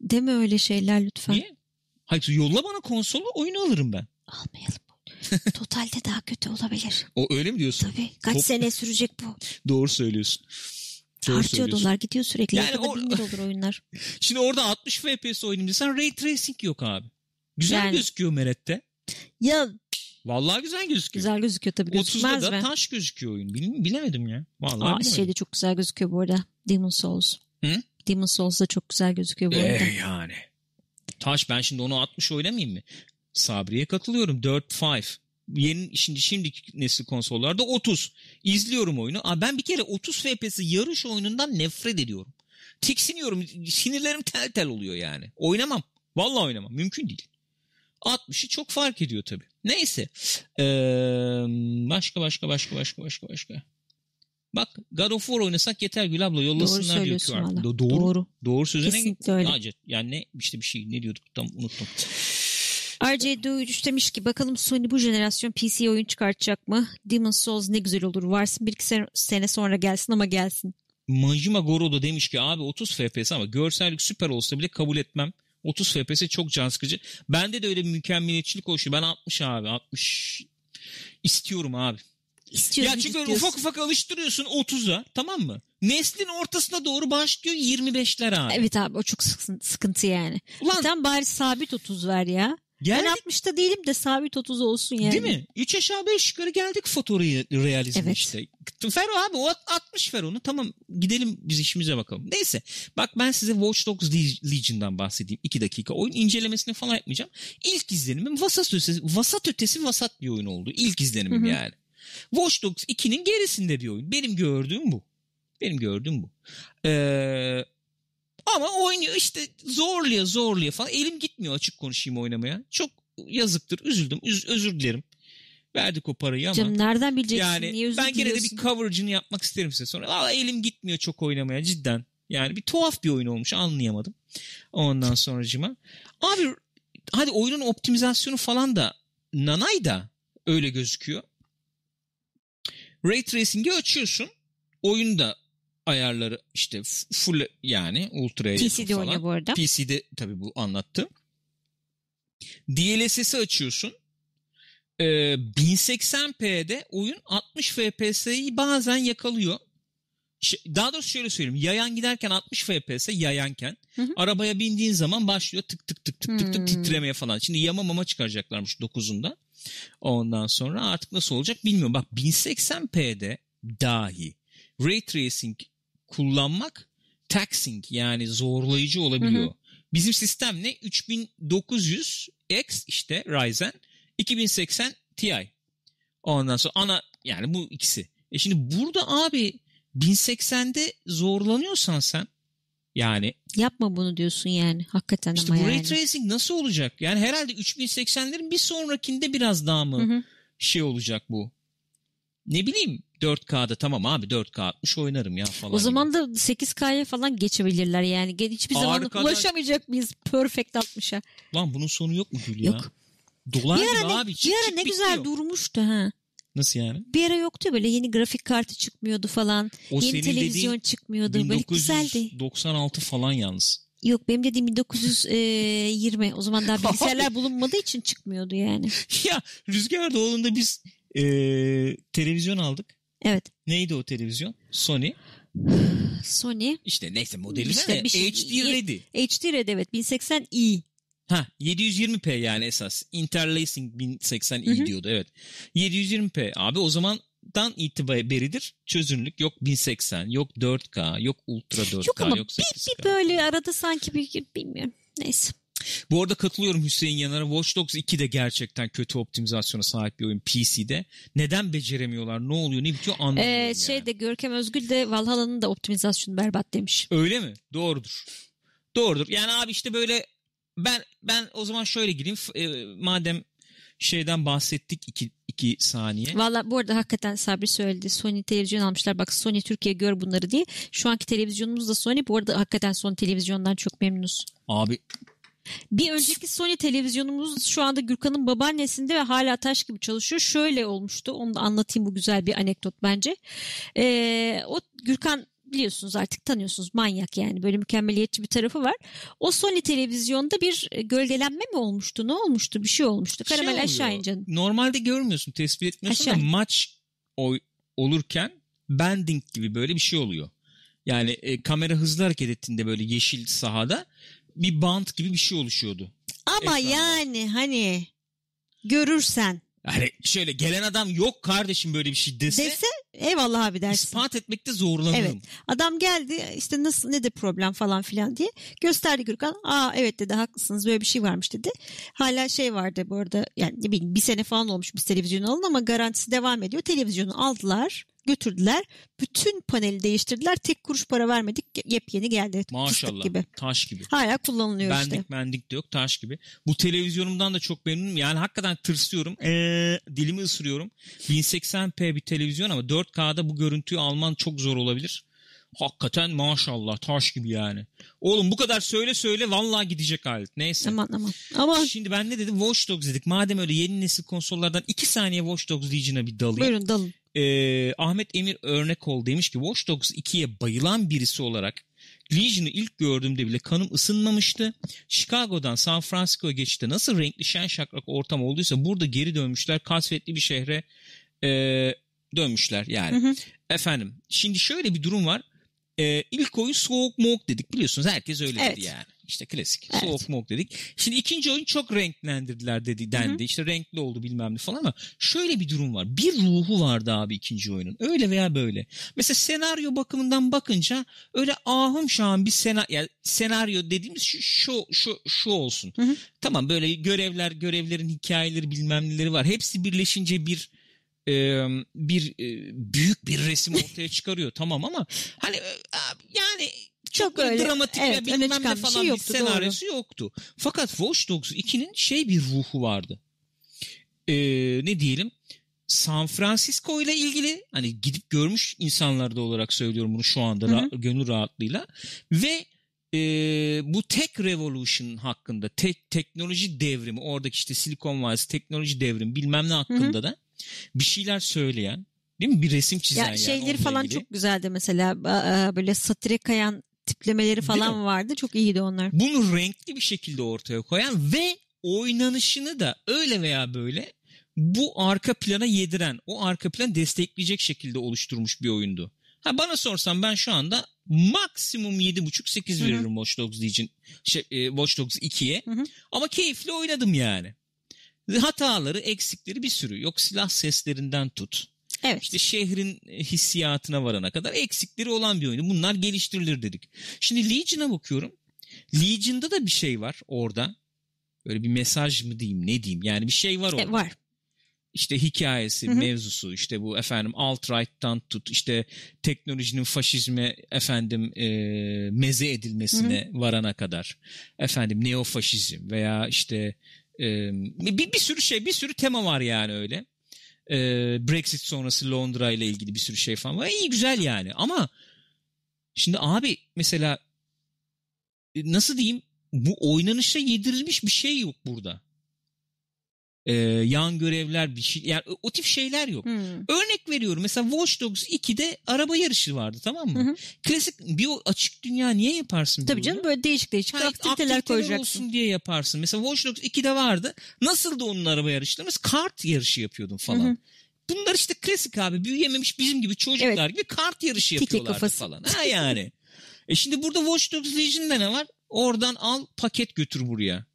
Deme öyle şeyler lütfen. Niye? Hayır yolla bana konsolu oyunu alırım ben. Almayalım. Totalde daha kötü olabilir. O öyle mi diyorsun? Tabii. Kaç Top- sene sürecek bu? Doğru söylüyorsun. Doğru Harcıyor söylüyorsun. dolar gidiyor sürekli. Yani Yani o- bin olur oyunlar. Şimdi orada 60 FPS oynayayım desen Ray Tracing yok abi. Güzel Yani. gözüküyor Meret'te. Ya Vallahi güzel gözüküyor. güzel gözüküyor tabii 30'da gözükmez da mi? taş gözüküyor oyun. Bil- bilemedim ya. Vallahi Aa, bilemedim. şey de çok güzel gözüküyor bu arada. Demon Souls. Hı? Demon Souls da çok güzel gözüküyor bu arada. Eh yani. Taş ben şimdi onu 60 oynamayayım mı? Sabri'ye katılıyorum. 4-5. Yeni şimdi şimdiki nesil konsollarda 30. İzliyorum oyunu. Aa, ben bir kere 30 FPS'i yarış oyunundan nefret ediyorum. Tiksiniyorum. Sinirlerim tel tel oluyor yani. Oynamam. Vallahi oynamam. Mümkün değil. 60'ı çok fark ediyor tabii. Neyse. Ee, başka başka başka başka başka başka. Bak God of War oynasak yeter Gül abla Doğru yollasınlar diyor söylüyorsun QR. Doğru. Doğru. Doğru sözüne Kesinlikle öyle. Acet. Yani ne işte bir şey ne diyorduk tam unuttum. RJ3 demiş ki bakalım Sony bu jenerasyon PC oyun çıkartacak mı? Demon Souls ne güzel olur. Varsın bir iki sene- sonra gelsin ama gelsin. Majima Goro da demiş ki abi 30 FPS ama görsellik süper olsa bile kabul etmem. 30 FPS çok can sıkıcı. Bende de öyle bir mükemmeliyetçilik oluşuyor. Ben 60 abi 60 istiyorum abi. İstiyoruz ya çünkü ufak ufak alıştırıyorsun 30'a tamam mı? Neslin ortasına doğru başlıyor 25'ler abi. Evet abi o çok sıkıntı, yani. Ulan Sen bari sabit 30 ver ya. Geldik Ben 60'ta değilim de sabit 30 olsun yani. değil mi? 3 aşağı 5 yukarı geldik fotorealizme Evet. işte. Fero abi o 60 Fero'nu tamam gidelim biz işimize bakalım. Neyse bak ben size Watch Dogs Le- Legion'dan bahsedeyim 2 dakika. Oyun incelemesini falan yapmayacağım. İlk izlenimim vasat ötesi, vasat ötesi vasat bir oyun oldu. İlk izlenimim yani. Watch Dogs 2'nin gerisinde bir oyun. Benim gördüğüm bu. Benim gördüğüm bu. Ee, ama oynuyor işte zorluyor zorluyor falan. Elim gitmiyor açık konuşayım oynamaya. Çok yazıktır. Üzüldüm. Üz- özür dilerim. Verdik o parayı ama. Canım nereden bileceksin? yani Niye ben gene de bir coverage'ını yapmak isterim size sonra. Valla elim gitmiyor çok oynamaya cidden. Yani bir tuhaf bir oyun olmuş anlayamadım. Ondan sonracıma. Abi hadi oyunun optimizasyonu falan da nanay da öyle gözüküyor. Ray Tracing'i açıyorsun. Oyunda ayarları işte full yani ultra PC'de falan. oynuyor bu arada. PC'de tabii bu anlattı. DLSS'i açıyorsun. Ee, 1080p'de oyun 60 FPS'yi bazen yakalıyor. Daha doğrusu şöyle söyleyeyim. Yayan giderken 60 FPS yayanken Hı hı. arabaya bindiğin zaman başlıyor tık tık tık tık tık tık Hmm. titremeye falan. Şimdi yama mama çıkaracaklarmış 9'unda. Ondan sonra artık nasıl olacak bilmiyorum. Bak 1080p'de dahi ray tracing kullanmak taxing yani zorlayıcı olabiliyor. Hı hı. Bizim sistem ne? 3900X işte Ryzen 2080 Ti. Ondan sonra ana yani bu ikisi. E şimdi burada abi 1080'de zorlanıyorsan sen yani Yapma bunu diyorsun yani. Hakikaten işte ama bu yani. ray tracing nasıl olacak? Yani herhalde 3080'lerin bir sonrakinde biraz daha mı Hı hı. şey olacak bu? Ne bileyim 4K'da tamam abi 4K 60 oynarım ya falan. O gibi. zaman da 8K'ya falan geçebilirler yani. Hiçbir zaman Arkadaş- ulaşamayacak mıyız Perfect 60'a? Lan bunun sonu yok mu Gül ya? Yok. Dolar Bir gibi ara ne, abi. Çık bir ara çık ne güzel durmuştu ha. Nasıl yani? Bir ara yoktu böyle yeni grafik kartı çıkmıyordu falan. O yeni televizyon çıkmıyordu. Böyle güzeldi. 1996 falan yalnız. Yok benim dediğim 1920. O zaman daha bilgisayarlar bulunmadığı için çıkmıyordu yani. ya Rüzgar Doğulu'nda biz e, televizyon aldık. Evet. Neydi o televizyon? Sony. Sony İşte neyse modeli İşte ne? bir şey- HD Ready. HD Red evet 1080i. Ha 720p yani esas. Interlacing 1080i Hı hı. diyordu evet. 720p abi o zamandan itibaridir çözünürlük yok 1080 yok 4K yok Ultra 4K Yok ama yok bir, 8K. bir böyle arada sanki bir bilmiyorum. Neyse. Bu arada katılıyorum Hüseyin Yanar'a. Watch Dogs 2 de gerçekten kötü optimizasyona sahip bir oyun PC'de. Neden beceremiyorlar? Ne oluyor? Ne bitiyor? Anlamıyorum Ee, yani. şeyde Görkem Özgül de Valhalla'nın da optimizasyonu berbat demiş. Öyle mi? Doğrudur. Doğrudur. Yani abi işte böyle ben ben o zaman şöyle gireyim. E, madem şeyden bahsettik iki, iki saniye. Valla bu arada hakikaten Sabri söyledi. Sony televizyon almışlar. Bak Sony Türkiye gör bunları diye. Şu anki televizyonumuz da Sony. Bu arada hakikaten Sony televizyondan çok memnunuz. Abi Bir önceki Sony televizyonumuz şu anda Gürkan'ın babaannesinde ve hala taş gibi çalışıyor. Şöyle olmuştu. Onu da anlatayım bu güzel bir anekdot bence. Ee, o Gürkan biliyorsunuz artık tanıyorsunuz manyak yani böyle mükemmeliyetçi bir tarafı var. O Sony televizyonda bir gölgelenme mi olmuştu? Ne olmuştu? Bir şey olmuştu. şey Karamel oluyor. aşağı in canım. Normalde görmüyorsun, tespit etmiyorsun Aşağı da maç oy, olurken bending gibi böyle bir şey oluyor. Yani e, kamera hızlı hareket ettiğinde böyle yeşil sahada bir bant gibi bir şey oluşuyordu. Ama Ekranda. yani hani görürsen Yani şöyle gelen adam yok kardeşim böyle bir şey dese, dese eyvallah abi dersin. ispat etmekte zorlanırım. Evet. Adam geldi işte nasıl ne de problem falan filan diye gösterdi Gürkan. Aa evet dedi haklısınız böyle bir şey varmış dedi. Hala şey vardı bu arada yani ne bileyim bir sene falan olmuş biz televizyonu alın ama garantisi devam ediyor. Televizyonu aldılar götürdüler. Bütün paneli değiştirdiler. Tek kuruş para vermedik. Yepyeni geldi. Maşallah. gibi. Taş gibi. Hala kullanılıyor Bendik işte. mendik de yok taş gibi. Bu televizyonumdan da çok memnunum. Yani hakikaten tırsıyorum. Ee, dilimi ısırıyorum. 1080p bir televizyon ama 4K'da bu görüntüyü alman çok zor olabilir. Hakikaten maşallah taş gibi yani. Oğlum bu kadar söyle söyle vallahi gidecek alet. Neyse. Aman aman. Ama Şimdi ben ne dedim? Watch Dogs dedik. Madem öyle yeni nesil konsollardan 2 saniye Watch Dogs Legion'a bir dalayım. buyurun dalın. Ee, Ahmet Emir örnek ol demiş ki Watch Dogs 2'ye bayılan birisi olarak Legion'ı ilk gördüğümde bile kanım ısınmamıştı. Chicago'dan San Francisco'ya geçişte nasıl renkli şen şakrak ortam olduysa burada geri dönmüşler. Kasvetli bir şehre e, dönmüşler yani. Hı hı. Efendim şimdi şöyle bir durum var. Ee, ilk oyun soğuk moğuk dedik biliyorsunuz herkes öyle Evet. dedi yani. İşte klasik Evet. soğuk moğuk dedik. Şimdi ikinci oyun çok renklendirdiler dedi dendi. İşte renkli oldu bilmem ne falan ama şöyle bir durum var. Bir ruhu vardı abi ikinci oyunun. Öyle veya böyle. Mesela senaryo bakımından bakınca öyle ahım şahım bir sena yani senaryo dediğimiz şu şu şu, şu olsun. Hı hı. Tamam böyle görevler görevlerin hikayeleri bilmem neleri var. Hepsi birleşince bir e, bir e, büyük bir resim ortaya çıkarıyor tamam ama hani e, yani çok, Çok öyle, dramatik evet, ve bilmem ne bir falan şey bir yoktu, senaryosu yoktu. Fakat Watch Dogs 2'nin şey bir ruhu vardı. E, ne diyelim San Francisco ile ilgili hani gidip görmüş insanlar da olarak söylüyorum bunu şu anda Hı hı. ra- gönül rahatlığıyla ve e, bu tech revolution hakkında tek teknoloji devrimi oradaki işte Silicon Vadisi teknoloji devrimi bilmem ne hakkında da bir şeyler söyleyen değil mi bir resim çizen Ya yani şeyleri falan ilgili. çok güzeldi mesela. Aa, Böyle satire kayan tiplemeleri falan vardı. Çok iyiydi onlar. bunu renkli bir şekilde ortaya koyan ve oynanışını da öyle veya böyle bu arka plana yediren, o arka planı destekleyecek şekilde oluşturmuş bir oyundu. Ha bana sorsan ben şu anda maksimum 7.5-8 Hı hı. veririm Watch Dogs için şey, e, Watch Dogs 2'ye. Hı hı. Ama keyifli oynadım yani. Hataları, eksikleri bir sürü. Yok silah seslerinden tut. Evet. İşte şehrin hissiyatına varana kadar eksikleri olan bir oyundu. Bunlar geliştirilir dedik. Şimdi Legion'a bakıyorum. Legion'da da bir şey var orada. Böyle bir mesaj mı diyeyim ne diyeyim yani bir şey var orada. E, var. işte hikayesi, Hı hı. mevzusu işte bu efendim alt-right'tan tut işte teknolojinin faşizme efendim e, meze edilmesine varana kadar efendim neofaşizm veya işte e, bir, bir sürü şey bir sürü tema var yani öyle. E, Brexit sonrası Londra ile ilgili bir sürü şey falan var. İyi güzel yani ama şimdi abi mesela e, nasıl diyeyim bu oynanışa yedirilmiş bir şey yok burada. Ee, yan görevler bir şey yani o tip şeyler yok. Hmm. Örnek veriyorum mesela Watch Dogs 2'de araba yarışı vardı tamam mı? Hı. Klasik bir açık dünya niye yaparsın? Tabii canım böyle değişik değişik Ha, aktiviteler koyacaksın. olsun diye yaparsın. Mesela Watch Dogs 2'de vardı. Nasıldı onun araba yarışları? Mesela kart yarışı yapıyordum falan. Hı. Bunlar işte klasik abi. Büyüyememiş bizim gibi çocuklar gibi kart yarışı kafası. falan. Ha yani. e şimdi burada Watch Dogs Legion'da ne var? Oradan al paket götür buraya.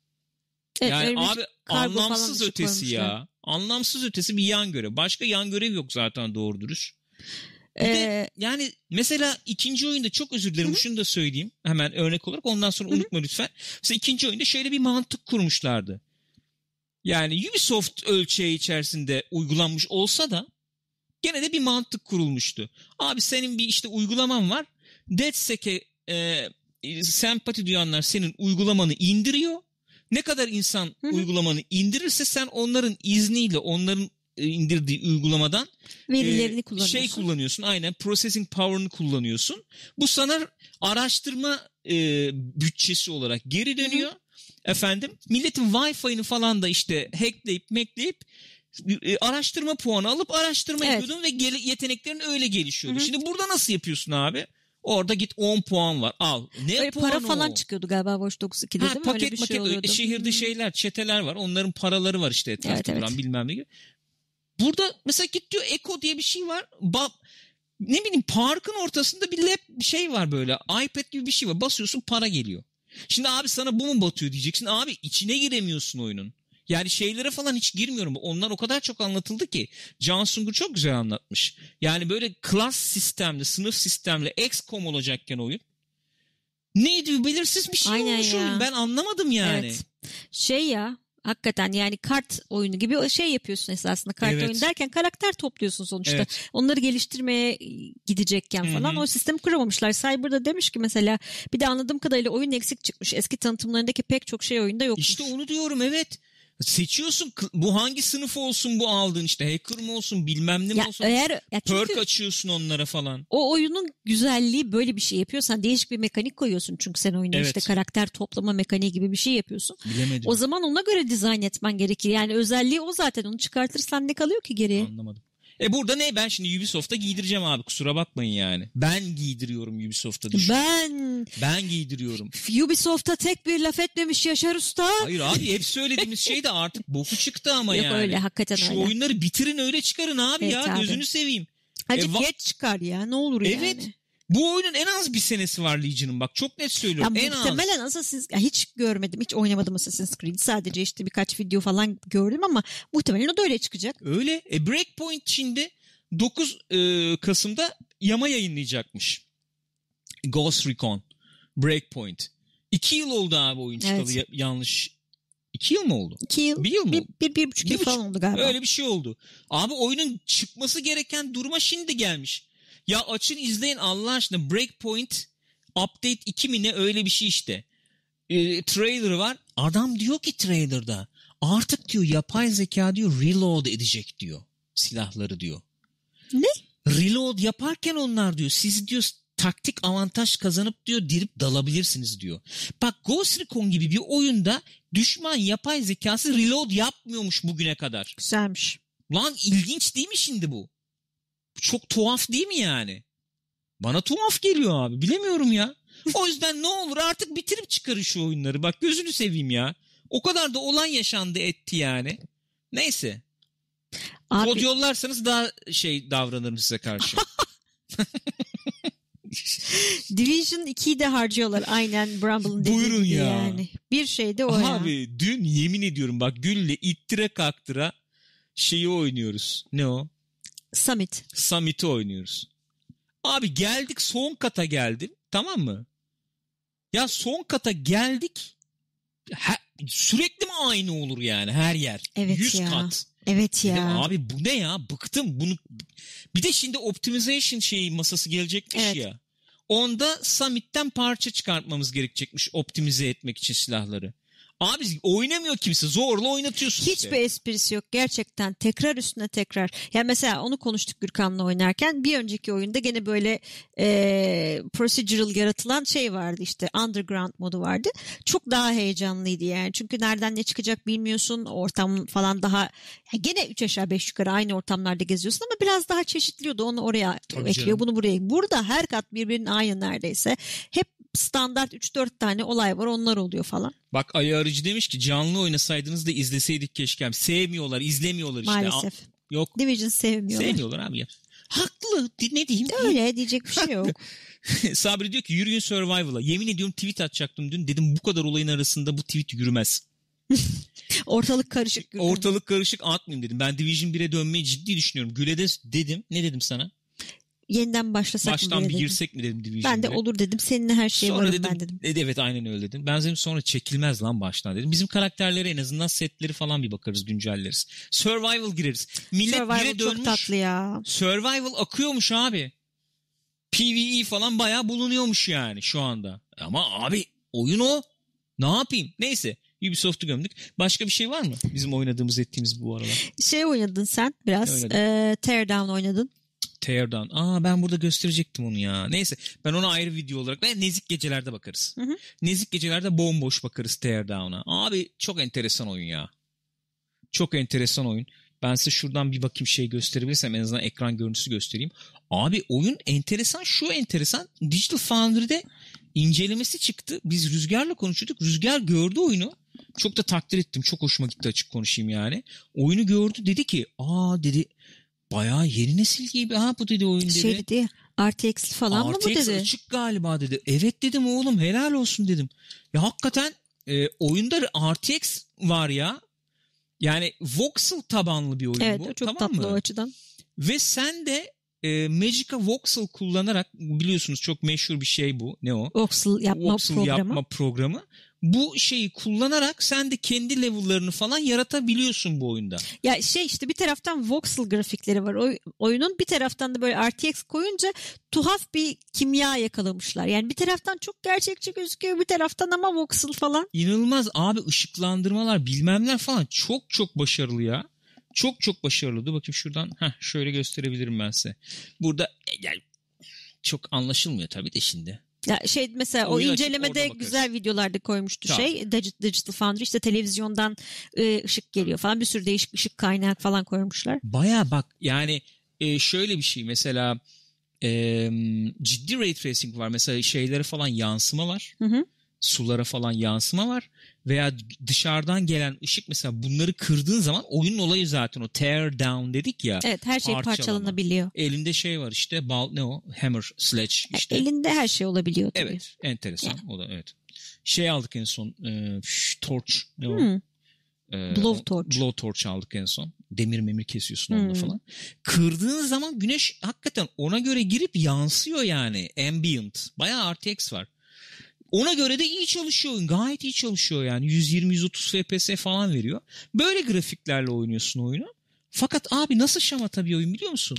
Evet, yani abi anlamsız ötesi koymuşlar. ya. Anlamsız ötesi bir yan görev. Başka yan görev yok zaten doğru dürüst. Bir de Ee, yani mesela ikinci oyunda çok özür dilerim şunu da söyleyeyim hemen örnek olarak ondan sonra unutma lütfen. Mesela ikinci oyunda şöyle bir mantık kurmuşlardı. Yani Ubisoft ölçeği içerisinde uygulanmış olsa da gene de bir mantık kurulmuştu. Abi senin bir işte uygulaman var. DeadSec'e e, sempati duyanlar senin uygulamanı indiriyor. Ne kadar insan Hı hı. uygulamanı indirirse sen onların izniyle onların e, indirdiği uygulamadan verilerini ee, kullanıyorsun. Şey kullanıyorsun aynen processing power'ını kullanıyorsun. Bu sana araştırma e, bütçesi olarak geri dönüyor. Efendim milletin Wi-Fi'ni falan da işte hackleyip mekleyip e, araştırma puanı alıp araştırma Evet. yapıyordun ve gele- yeteneklerin öyle gelişiyordu. Hı hı. Şimdi burada nasıl yapıyorsun abi? Orada git 10 puan var al. Ne Öyle para falan o? çıkıyordu galiba Watch Dogs 2'de Ha, değil mi? paket Öyle bir şey oluyordu. şehirde Hı. şeyler çeteler var onların paraları var işte etrafta Evet, evet. duran bilmem ne gibi. Burada mesela git diyor Eko diye bir şey var. Ba ne bileyim parkın ortasında bir lap bir şey var böyle iPad gibi bir şey var basıyorsun para geliyor. Şimdi abi sana bu mu batıyor diyeceksin abi içine giremiyorsun oyunun. Yani şeylere falan hiç girmiyorum. Onlar o kadar çok anlatıldı ki. Can Sungur çok güzel anlatmış. Yani böyle klas sistemli, sınıf sistemli, XCOM olacakken oyun. Neydi belirsiz bir şey Aynen olmuş ya. oyun. Ben anlamadım yani. Evet. Şey ya hakikaten yani kart oyunu gibi şey yapıyorsun esasında. Kart Evet. oyunu derken karakter topluyorsun sonuçta. Evet. Onları geliştirmeye gidecekken falan hı. o sistemi kuramamışlar. Cyber'da demiş ki mesela bir de anladığım kadarıyla oyun eksik çıkmış. Eski tanıtımlarındaki pek çok şey oyunda yokmuş. İşte onu diyorum evet. Seçiyorsun bu hangi sınıf olsun bu aldığın işte hacker mı olsun bilmem ne mi ya olsun. eğer ya Perk açıyorsun onlara falan. o oyunun güzelliği böyle bir şey yapıyorsan değişik bir mekanik koyuyorsun çünkü sen oyuna Evet. işte karakter toplama mekaniği gibi bir şey yapıyorsun. Bilemedim. O zaman ona göre dizayn etmen gerekir. Yani özelliği o zaten onu çıkartırsan ne kalıyor ki geriye? Anlamadım. E burada ne ben şimdi Ubisoft'a giydireceğim abi kusura bakmayın yani. Ben giydiriyorum Ubisoft'a düşün. Ben... Ben giydiriyorum. Ubisoft'a tek bir laf etmemiş Yaşar Usta. Hayır abi hep söylediğimiz şey de artık boku çıktı ama Yok yani. öyle, hakikaten Şu öyle. oyunları bitirin öyle çıkarın abi Evet ya abi. gözünü seveyim. Azıcık E, va- geç çıkar ya ne olur Evet. yani. Bu oyunun en az bir senesi var Legion'ın bak çok net söylüyorum. en az. muhtemelen Assassin's ya hiç görmedim hiç oynamadım Assassin's Creed sadece işte birkaç video falan gördüm ama muhtemelen o da öyle çıkacak. Öyle. E Breakpoint şimdi 9 e, Kasım'da yama yayınlayacakmış. Ghost Recon. Breakpoint. 2 yıl oldu abi oyun çıkalı Evet. ya- yanlış. 2 yıl mı oldu? İki yıl Bir yıl mı bir, oldu? bir, bir buçuk Bir yıl buçuk- falan oldu galiba. Öyle bir şey oldu. Abi oyunun çıkması gereken duruma şimdi gelmiş. Ya açın izleyin Allah aşkına Breakpoint Update 2 mi ne öyle bir şey işte. E, trailer var. Adam diyor ki trailerda artık diyor yapay zeka diyor reload edecek diyor silahları diyor. Ne? Reload yaparken onlar diyor siz diyor taktik avantaj kazanıp diyor dirip dalabilirsiniz diyor. Bak Ghost Recon gibi bir oyunda düşman yapay zekası reload yapmıyormuş bugüne kadar. Güzelmiş. Lan ilginç değil mi şimdi bu? Çok tuhaf değil mi yani? Bana tuhaf geliyor abi. Bilemiyorum ya. O yüzden ne olur artık bitirip çıkarın şu oyunları. Bak gözünü seveyim ya. O kadar da olan yaşandı etti yani. Neyse. Abi, Kod yollarsanız daha şey davranırım size karşı. Division 2'yi de harcıyorlar aynen Brumble'ın dediği Buyurun ya. yani. Bir şey de o ya. Abi dün yemin ediyorum bak Gül'le ittire kaktıra şeyi oynuyoruz. Ne o? Summit. Summit'i oynuyoruz. Abi geldik son kata geldim. Tamam mı? Ya son kata geldik. Ha, sürekli mi aynı olur yani her yer? Evet 100 ya. kat. Evet Dedim, ya. abi bu ne ya? Bıktım. Bunu bir de şimdi optimization şeyi masası gelecekmiş Evet. ya. Onda Summit'ten parça çıkartmamız gerekecekmiş optimize etmek için silahları. Abi oynamıyor kimse. Zorla oynatıyorsun işte. Hiçbir esprisi yok gerçekten tekrar üstüne tekrar. Yani mesela onu konuştuk Gürkan'la oynarken bir önceki oyunda gene böyle e, procedural yaratılan şey vardı işte underground modu vardı. Çok daha heyecanlıydı yani çünkü nereden ne çıkacak bilmiyorsun ortam falan daha ya gene 3 aşağı 5 yukarı aynı ortamlarda geziyorsun ama biraz daha çeşitliyordu onu oraya Tabii ekliyor canım. bunu buraya. Burada her kat birbirinin aynı neredeyse hep standart 3-4 tane olay var onlar oluyor falan. Bak Ayı Arıcı demiş ki canlı oynasaydınız da izleseydik keşke. Sevmiyorlar, izlemiyorlar işte. Maalesef. A- Yok. Division sevmiyorlar. Sevmiyorlar abi ya. Haklı. Ne diyeyim? Öyle diyecek bir şey yok. Sabri diyor ki yürüyün survival'a. Yemin ediyorum tweet atacaktım dün. Dedim bu kadar olayın arasında bu tweet yürümez. Ortalık karışık. Ortalık karışık atmayayım dedim. Ben Division 1'e dönmeyi ciddi düşünüyorum. Güle de dedim. Ne dedim sana? Yeniden başlasak mı Baştan diye bir dedim. girsek mi dedim Division Ben de 1'e. olur dedim. Seninle her şey Sonra varım dedim, ben dedim. evet aynen öyle dedim. Ben dedim sonra çekilmez lan baştan dedim. Bizim karakterlere en azından setleri falan bir bakarız güncelleriz. Survival gireriz. Millet Survival çok dönmüş. tatlı ya. Survival akıyormuş abi. PvE falan bayağı bulunuyormuş yani şu anda. Ama abi oyun o. Ne yapayım? Neyse. Ubisoft'u gömdük. Başka bir şey var mı? Bizim oynadığımız ettiğimiz bu aralar. Şey oynadın sen biraz. E, Teardown oynadın. Teardown. Aa ben burada gösterecektim onu ya. Neyse ben ona ayrı video olarak ve nezik gecelerde bakarız. Hı hı. Nezik gecelerde bomboş bakarız Teardown'a. Abi çok enteresan oyun ya. Çok enteresan oyun. Ben size şuradan bir bakayım şey gösterebilirsem en azından ekran görüntüsü göstereyim. Abi oyun enteresan şu enteresan. Digital Foundry'de incelemesi çıktı. Biz Rüzgar'la konuşuyorduk. Rüzgar gördü oyunu. Çok da takdir ettim. Çok hoşuma gitti açık konuşayım yani. Oyunu gördü dedi ki aa dedi bayağı yeni nesil gibi ha bu dedi oyun dedi. Şey dedi RTX falan mı bu RTX dedi? açık galiba dedi. Evet dedim oğlum helal olsun dedim. Ya hakikaten e, oyunda RTX var ya. Yani voxel tabanlı bir oyun Evet bu. o çok tamam tatlı mı? o açıdan. Ve sen de e, Magica Voxel kullanarak biliyorsunuz çok meşhur bir şey bu. Ne o? Voxel yapma Voxel programı. yapma programı. Bu şeyi kullanarak sen de kendi level'larını falan yaratabiliyorsun bu oyunda. Ya şey işte bir taraftan voxel grafikleri var oy- oyunun bir taraftan da böyle RTX koyunca tuhaf bir kimya yakalamışlar. Yani bir taraftan çok gerçekçi gözüküyor bir taraftan ama voxel falan. İnanılmaz abi ışıklandırmalar bilmemler falan çok çok başarılı ya. Çok çok başarılı. Dur bakayım şuradan. Heh, şöyle gösterebilirim ben size. Burada yani çok anlaşılmıyor tabii de şimdi. Ya şey mesela o Oyun açıp incelemede güzel videolarda koymuştu Tamam. şey Digi- Digital Foundry işte televizyondan e, ışık geliyor falan bir sürü değişik ışık kaynağı falan koymuşlar. Baya bak yani e, şöyle bir şey mesela e, ciddi ray tracing var. Mesela şeylere falan yansıma var. Hı hı. Sulara falan yansıma var. Veya dışarıdan gelen ışık mesela bunları kırdığın zaman oyunun olayı zaten o tear down dedik ya. Evet her şey Parçalama. parçalanabiliyor. Elinde şey var işte bal ne o hammer sledge işte. Elinde her şey olabiliyor tabii. Evet enteresan o da evet. Şey aldık en son e, şş, torch ne o? Hmm. E, Blowtorch. o- Blowtorch aldık en son. Demir memir kesiyorsun onunla Hmm. falan. Kırdığın zaman güneş hakikaten ona göre girip yansıyor yani. Ambient. Bayağı RTX var. Ona göre de iyi çalışıyor. Gayet iyi çalışıyor yani. 120-130 FPS falan veriyor. Böyle grafiklerle oynuyorsun oyunu. Fakat abi nasıl şamata bir oyun biliyor musun?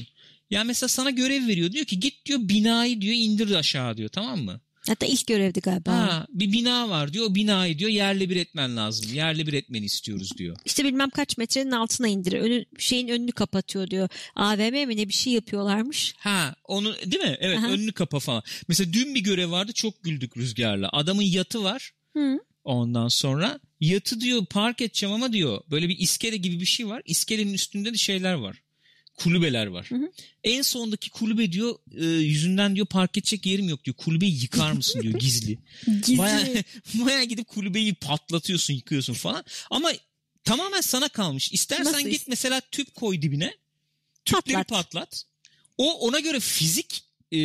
Ya mesela sana görev veriyor. Diyor ki git diyor binayı diyor indir aşağı diyor tamam mı? Hatta ilk görevdi galiba. Ha, bir bina var diyor. O binayı diyor yerle bir etmen lazım. Yerle bir etmeni istiyoruz diyor. İşte bilmem kaç metrenin altına indir. Önü, şeyin önünü kapatıyor diyor. AVM mi ne bir şey yapıyorlarmış. Ha onu değil mi? Evet Aha. önünü kapa falan. Mesela dün bir görev vardı çok güldük rüzgarla. Adamın yatı var. Hı. Ondan sonra yatı diyor park edeceğim ama diyor böyle bir iskele gibi bir şey var. İskelenin üstünde de şeyler var. Kulübeler var. Hı hı. En sondaki kulübe diyor e, yüzünden diyor park edecek yerim yok diyor. Kulübeyi yıkar mısın diyor gizli. Gizli. Baya, baya gidip kulübeyi patlatıyorsun yıkıyorsun falan. Ama tamamen sana kalmış. İstersen Nasıl git mesela tüp koy dibine. Tüpleri Patlat. patlat. O ona göre fizik e,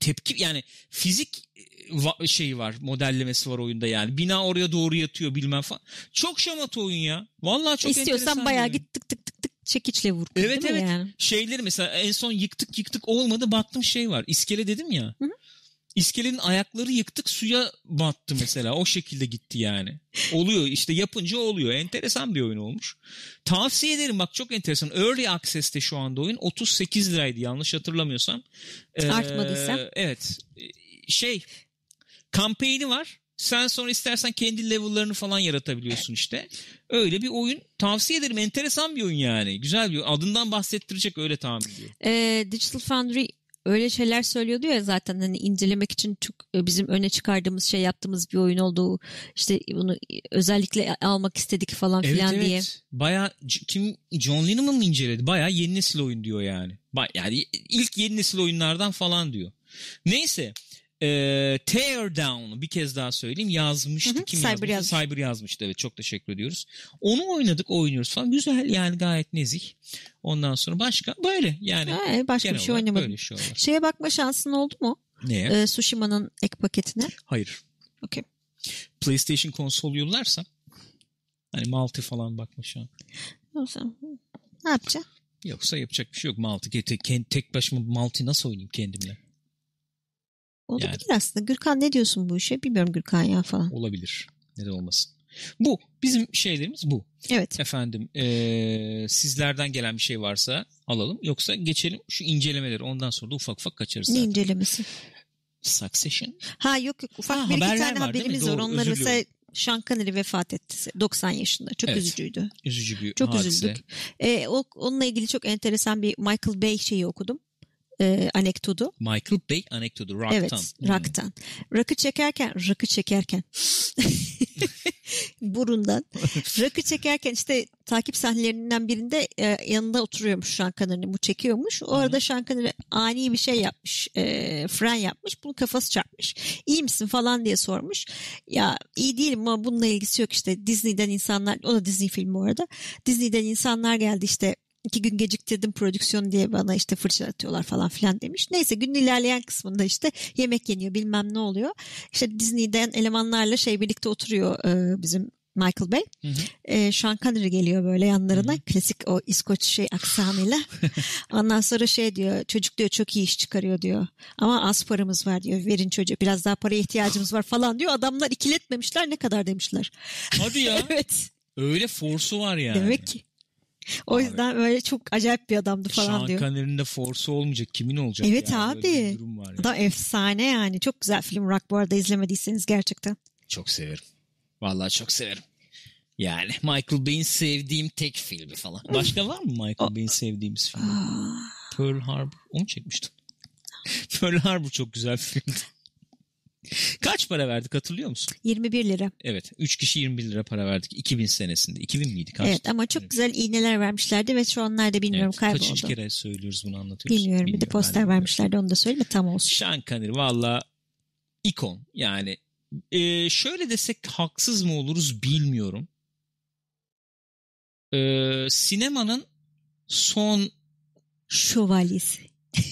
tepki yani fizik e, va- şeyi var modellemesi var oyunda yani. Bina oraya doğru yatıyor bilmem falan. Çok şamata oyun ya. Vallahi çok enteresan İstiyorsan bayağı git tık tık çekiçle vur. Evet evet. Yani? Şeyleri mesela en son yıktık yıktık olmadı baktım şey var. İskele dedim ya. Hı hı. İskelenin ayakları yıktık suya battı mesela. O şekilde gitti yani. Oluyor işte yapınca oluyor. Enteresan bir oyun olmuş. Tavsiye ederim bak çok enteresan. Early Access'te şu anda oyun. 38 liraydı yanlış hatırlamıyorsam. Ee, Artmadıysa. Evet. Şey kampanyonu var. Sen sonra istersen kendi level'larını falan yaratabiliyorsun işte. Öyle bir oyun. Tavsiye ederim. Enteresan bir oyun yani. Güzel bir oyun. Adından bahsettirecek öyle tahmin ediyorum. Ee, Digital Foundry öyle şeyler söylüyordu ya zaten hani incelemek için çok e, bizim öne çıkardığımız şey yaptığımız bir oyun olduğu işte bunu özellikle almak istedik falan Evet filan evet. diye. Baya kim John Lennon mı inceledi? Baya yeni nesil oyun diyor yani. Ba- yani ilk yeni nesil oyunlardan falan diyor. Neyse. E, Tear Down bir kez daha söyleyeyim yazmıştı. Hı hı, Kim Cyber yazmıştı? yazmış. Cyber yazmıştı evet çok teşekkür ediyoruz. Onu oynadık oynuyoruz falan. Güzel yani gayet nezih. Ondan sonra başka böyle yani. Ha, başka genel bir şey oynamadım. Böyle şeyler. Şeye bakma şansın oldu mu? Neye? Ee, Tsushima'nın ek paketine. Hayır. Okey. PlayStation konsol yollarsa hani multi falan bakma şu an. Zaman Ne yapacaksın? Yoksa yapacak bir şey yok. Multi. Tek, tek başıma multi nasıl oynayayım kendimle? Olabilir aslında. Gürkan ne diyorsun bu işe? Bilmiyorum Gürkan ya falan. Olabilir. Neden olmasın? Bu. Bizim şeylerimiz bu. Evet. Efendim eee, sizlerden gelen bir şey varsa alalım. Yoksa geçelim şu incelemeleri. Ondan sonra da ufak ufak kaçarız Ne zaten. incelemesi? Succession. Ha yok yok. Ufak Ha, bir iki tane var haberimiz var. Onları mesela. Sean Connery vefat etti. 90 yaşında. Çok Evet. üzücüydü. Üzücü bir Çok hadise. üzüldük. Ee, o, onunla ilgili çok enteresan bir Michael Bay şeyi okudum. Ee, anekdotu. Michael Bay anekdotu. Rock'tan. Evet, Hmm. Rock'tan. Rakı çekerken, rakı çekerken burundan. Rakı çekerken işte takip sahnelerinden birinde e, yanında oturuyormuş Sean Connery. Bu çekiyormuş. O arada Sean Connery ani bir şey yapmış. e, fren yapmış. Bunun kafası çarpmış. İyi misin falan diye sormuş. Ya iyi değilim ama bununla ilgisi yok işte. Disney'den insanlar, o da Disney filmi bu arada. Disney'den insanlar geldi işte iki gün geciktirdim prodüksiyon diye bana işte fırça atıyorlar falan filan demiş. Neyse günün ilerleyen kısmında işte yemek yeniyor bilmem ne oluyor. İşte Disney'den elemanlarla şey birlikte oturuyor e, bizim Michael Bay. Hı hı. E, Sean Connery geliyor böyle yanlarına. Klasik o İskoç şey aksanıyla. Ondan sonra şey diyor çocuk diyor çok iyi iş çıkarıyor diyor. Ama az paramız var diyor. Verin çocuğa biraz daha paraya ihtiyacımız var falan diyor. Adamlar ikiletmemişler ne kadar demişler. Hadi ya. evet Öyle force'u var yani. demek ki. O Abi. yüzden böyle çok acayip bir adamdı falan Sean diyor. Connery'nin de force'u olmayacak. Kimin olacak? Evet yani? abi. Böyle bir durum var ya. Adam efsane yani. Çok güzel film Rock bu arada izlemediyseniz gerçekten. Çok severim. Vallahi çok severim. Yani Michael Bay'in sevdiğim tek filmi falan. Başka var mı Michael Bay'in sevdiğimiz film? Pearl Harbor. Onu çekmiştim. Pearl Harbor çok güzel bir filmdi. Kaç para verdik hatırlıyor musun? 21 lira. Evet. 3 kişi 21 lira para verdik. 2000 senesinde. 2000 miydi? Kaçtı? Evet ama çok güzel iğneler vermişlerdi ve şu anlar da bilmiyorum Evet. kayboldu. Kaçıncı kere söylüyoruz bunu anlatıyoruz? Bilmiyorum. Bir de Bilmiyorum, poster vermişlerdi onu da söyleme tam olsun. Sean Connery valla ikon. Yani e, şöyle desek haksız mı oluruz bilmiyorum. E, sinemanın son Şövalyesi.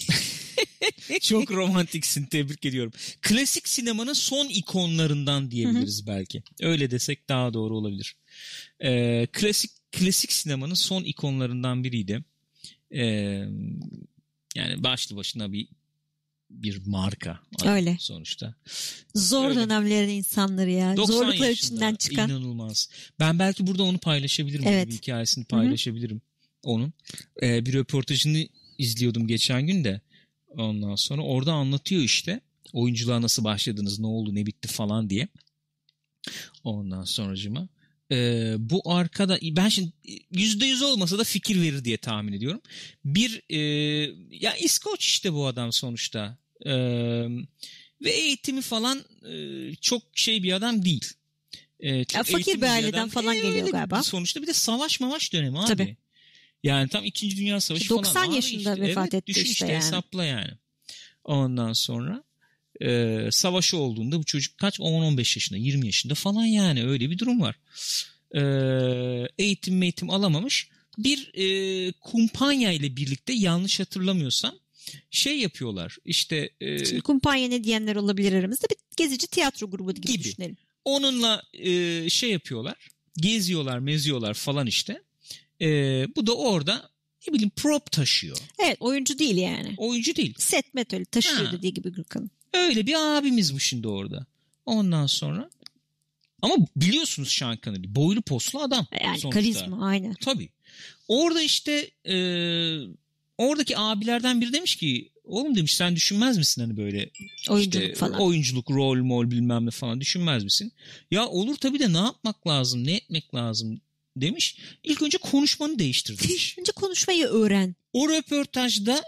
çok romantiksin tebrik ediyorum. Klasik sinemanın son ikonlarından diyebiliriz belki. Öyle desek daha doğru olabilir. E, klasik klasik sinemanın son ikonlarından biriydi. E, yani başlı başına bir bir marka Öyle. sonuçta. Zor Öyle. dönemlerin insanları ya. 90 Zorluklar içinden çıkan. inanılmaz. Ben belki burada onu paylaşabilirim. Evet. Bir hikayesini paylaşabilirim onun. Ee, bir röportajını izliyordum geçen gün de. Ondan sonra orada anlatıyor işte oyunculuğa nasıl başladınız, ne oldu, ne bitti falan diye. Ondan sonracıma. Ee, bu arkada ben şimdi yüzde yüz olmasa da fikir verir diye tahmin ediyorum. Bir e, ya İskoç işte bu adam sonuçta. Ee, ve eğitimi falan e, çok şey bir adam değil. Çok Ya fakir bir aileden adam. falan Ee, geliyor bir- galiba. Sonuçta bir de savaş mavaş dönemi abi. Tabii. Yani tam 2. Dünya Savaşı 90 falan. Abi yaşında işte, vefat evet, etti düşün işte işte yani. hesapla yani. Ondan sonra e, savaşı olduğunda bu çocuk kaç? 10-15 yaşında, 20 yaşında falan yani öyle bir durum var. E, eğitim meğitim alamamış. Bir e, kumpanya ile birlikte yanlış hatırlamıyorsam şey yapıyorlar. İşte e, Şimdi kumpanya ne diyenler olabilir aramızda. Bir gezici tiyatro grubu gibi, Gibi. düşünelim. onunla e, şey yapıyorlar. Geziyorlar, meziyorlar falan işte. E, bu da orada ne bileyim prop taşıyor. Evet oyuncu değil yani. Oyuncu değil. Set met öyle taşıyor Ha. dediği gibi Gürkan. Öyle bir abimiz bu şimdi orada. Ondan sonra ama biliyorsunuz Sean Connery boylu poslu adam. Yani sonuçta. karizma aynen. Tabii. Orada işte e, oradaki abilerden biri demiş ki oğlum demiş sen düşünmez misin hani böyle Oyunculuk işte, falan. oyunculuk rol mol bilmem ne falan düşünmez misin? Ya olur tabii de ne yapmak lazım ne etmek lazım demiş. İlk önce konuşmanı değiştir demiş. Önce konuşmayı öğren. o röportajda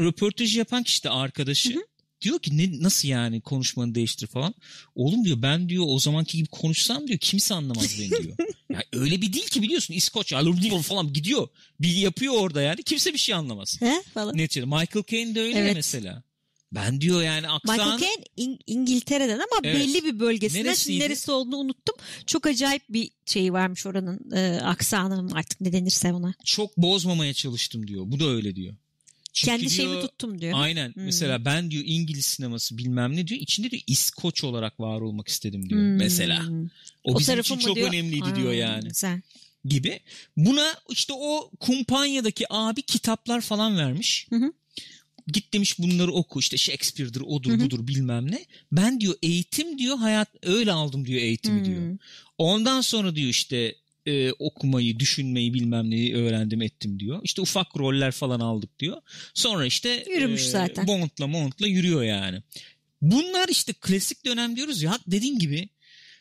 röportajı yapan kişi de arkadaşı diyor ki ne nasıl yani konuşmanı değiştir falan. Oğlum diyor ben diyor o zamanki gibi konuşsam diyor kimse anlamaz beni diyor. ya öyle bir değil ki biliyorsun İskoç falan gidiyor. Bir yapıyor orada yani kimse bir şey anlamaz. He falan. Neticede Michael Caine de öyle Evet. mesela. Ben diyor yani aksan Michael Caine İng- İngiltere'den ama Evet. belli bir bölgesinde Şimdi Neresiydi? neresi olduğunu unuttum. Çok acayip bir şeyi varmış oranın e, aksanı artık ne denirse ona. çok bozmamaya çalıştım diyor. Bu da öyle diyor. Çünkü Kendi diyor, şeyimi tuttum diyor. Aynen. Hmm. Mesela ben diyor İngiliz sineması bilmem ne diyor. İçinde diyor İskoç olarak var olmak istedim diyor. Hmm. Mesela. O, bizim tarafı için çok diyor? önemliydi diyor Aa, yani. Güzel. Gibi. Buna işte o kumpanyadaki abi kitaplar falan vermiş. Hı hı. Git demiş bunları oku işte Shakespeare'dir odur Hı hı. budur bilmem ne. Ben diyor eğitim diyor hayat öyle aldım diyor eğitimi Hmm. diyor. Ondan sonra diyor işte e, okumayı, düşünmeyi bilmem neyi öğrendim ettim diyor. İşte ufak roller falan aldık diyor. Sonra işte Yürümüş zaten. Bond'la Bond'la yürüyor yani. Bunlar işte klasik dönem diyoruz ya dediğin gibi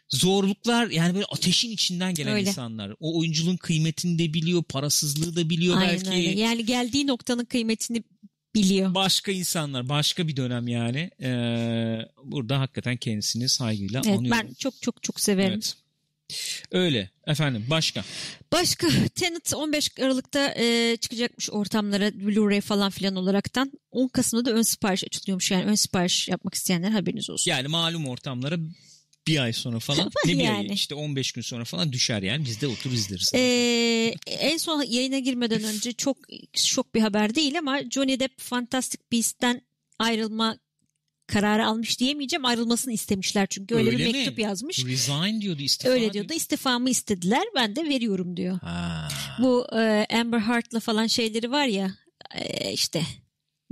zorluklar yani böyle ateşin içinden gelen Öyle. insanlar. O oyunculuğun kıymetini de biliyor, parasızlığı da biliyor Aynen belki. öyle. Yani geldiği noktanın kıymetini biliyor. Başka insanlar, başka bir dönem yani. Ee, burada hakikaten kendisini saygıyla Evet, anıyorum. ben çok çok çok severim. Evet. Öyle efendim başka. Başka Tenet 15 Aralık'ta e, çıkacakmış ortamlara Blu-ray falan filan olaraktan. 10 Kasım'da da ön sipariş açılıyormuş yani ön sipariş yapmak isteyenler haberiniz olsun. Yani malum ortamlara bir ay sonra falan ne bir ay Yani. işte 15 gün sonra falan düşer yani biz de otur izleriz. Ee, en son yayına girmeden önce çok şok bir haber değil ama Johnny Depp Fantastic Beast'ten ayrılma kararı almış diyemeyeceğim. Ayrılmasını istemişler çünkü öyle, bir Öyle mi? mektup yazmış. Resign diyordu istifa Öyle diyordu. İstifamı istediler. Ben de veriyorum diyor. Ha. Bu e, Amber Heard'la falan şeyleri var ya e, işte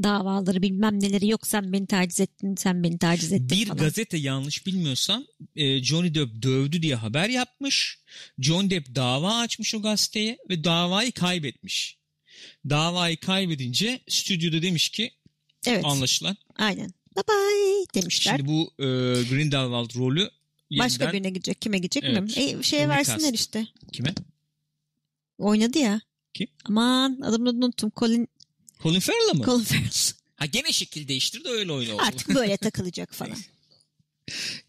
davaları bilmem neleri yok sen beni taciz ettin sen beni taciz ettin Bir falan. gazete yanlış bilmiyorsam e, Johnny Depp dövdü diye haber yapmış. John Depp dava açmış o gazeteye ve davayı kaybetmiş. Davayı kaybedince stüdyoda demiş ki evet anlaşılan. aynen. Bye bye demişler. Şimdi bu e, Grindelwald rolü Başka yeniden birine gidecek. Kime gidecek Evet. bilmiyorum. E, şeye O versinler recast. işte. kime? Oynadı ya. Kim? Aman adını unuttum. Colin, Colin Farrell'a mı? Colin Farrell. Ha gene şekil değiştir de öyle oyna. oldu. Artık böyle takılacak falan.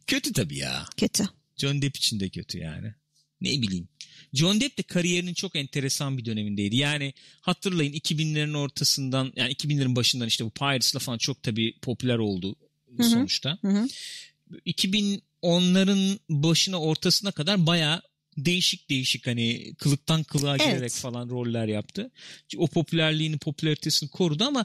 Kötü tabii ya. Kötü. John Depp için de kötü yani. Ne bileyim. John Depp de kariyerinin çok enteresan bir dönemindeydi. Yani hatırlayın 2000'lerin ortasından yani 2000'lerin başından işte bu Pirates'la falan çok tabii popüler oldu hı. sonuçta. Hı hı. 2010'ların başına ortasına kadar baya değişik değişik hani kılıktan kılığa Evet. girerek falan roller yaptı. O popülerliğini, popülaritesini korudu ama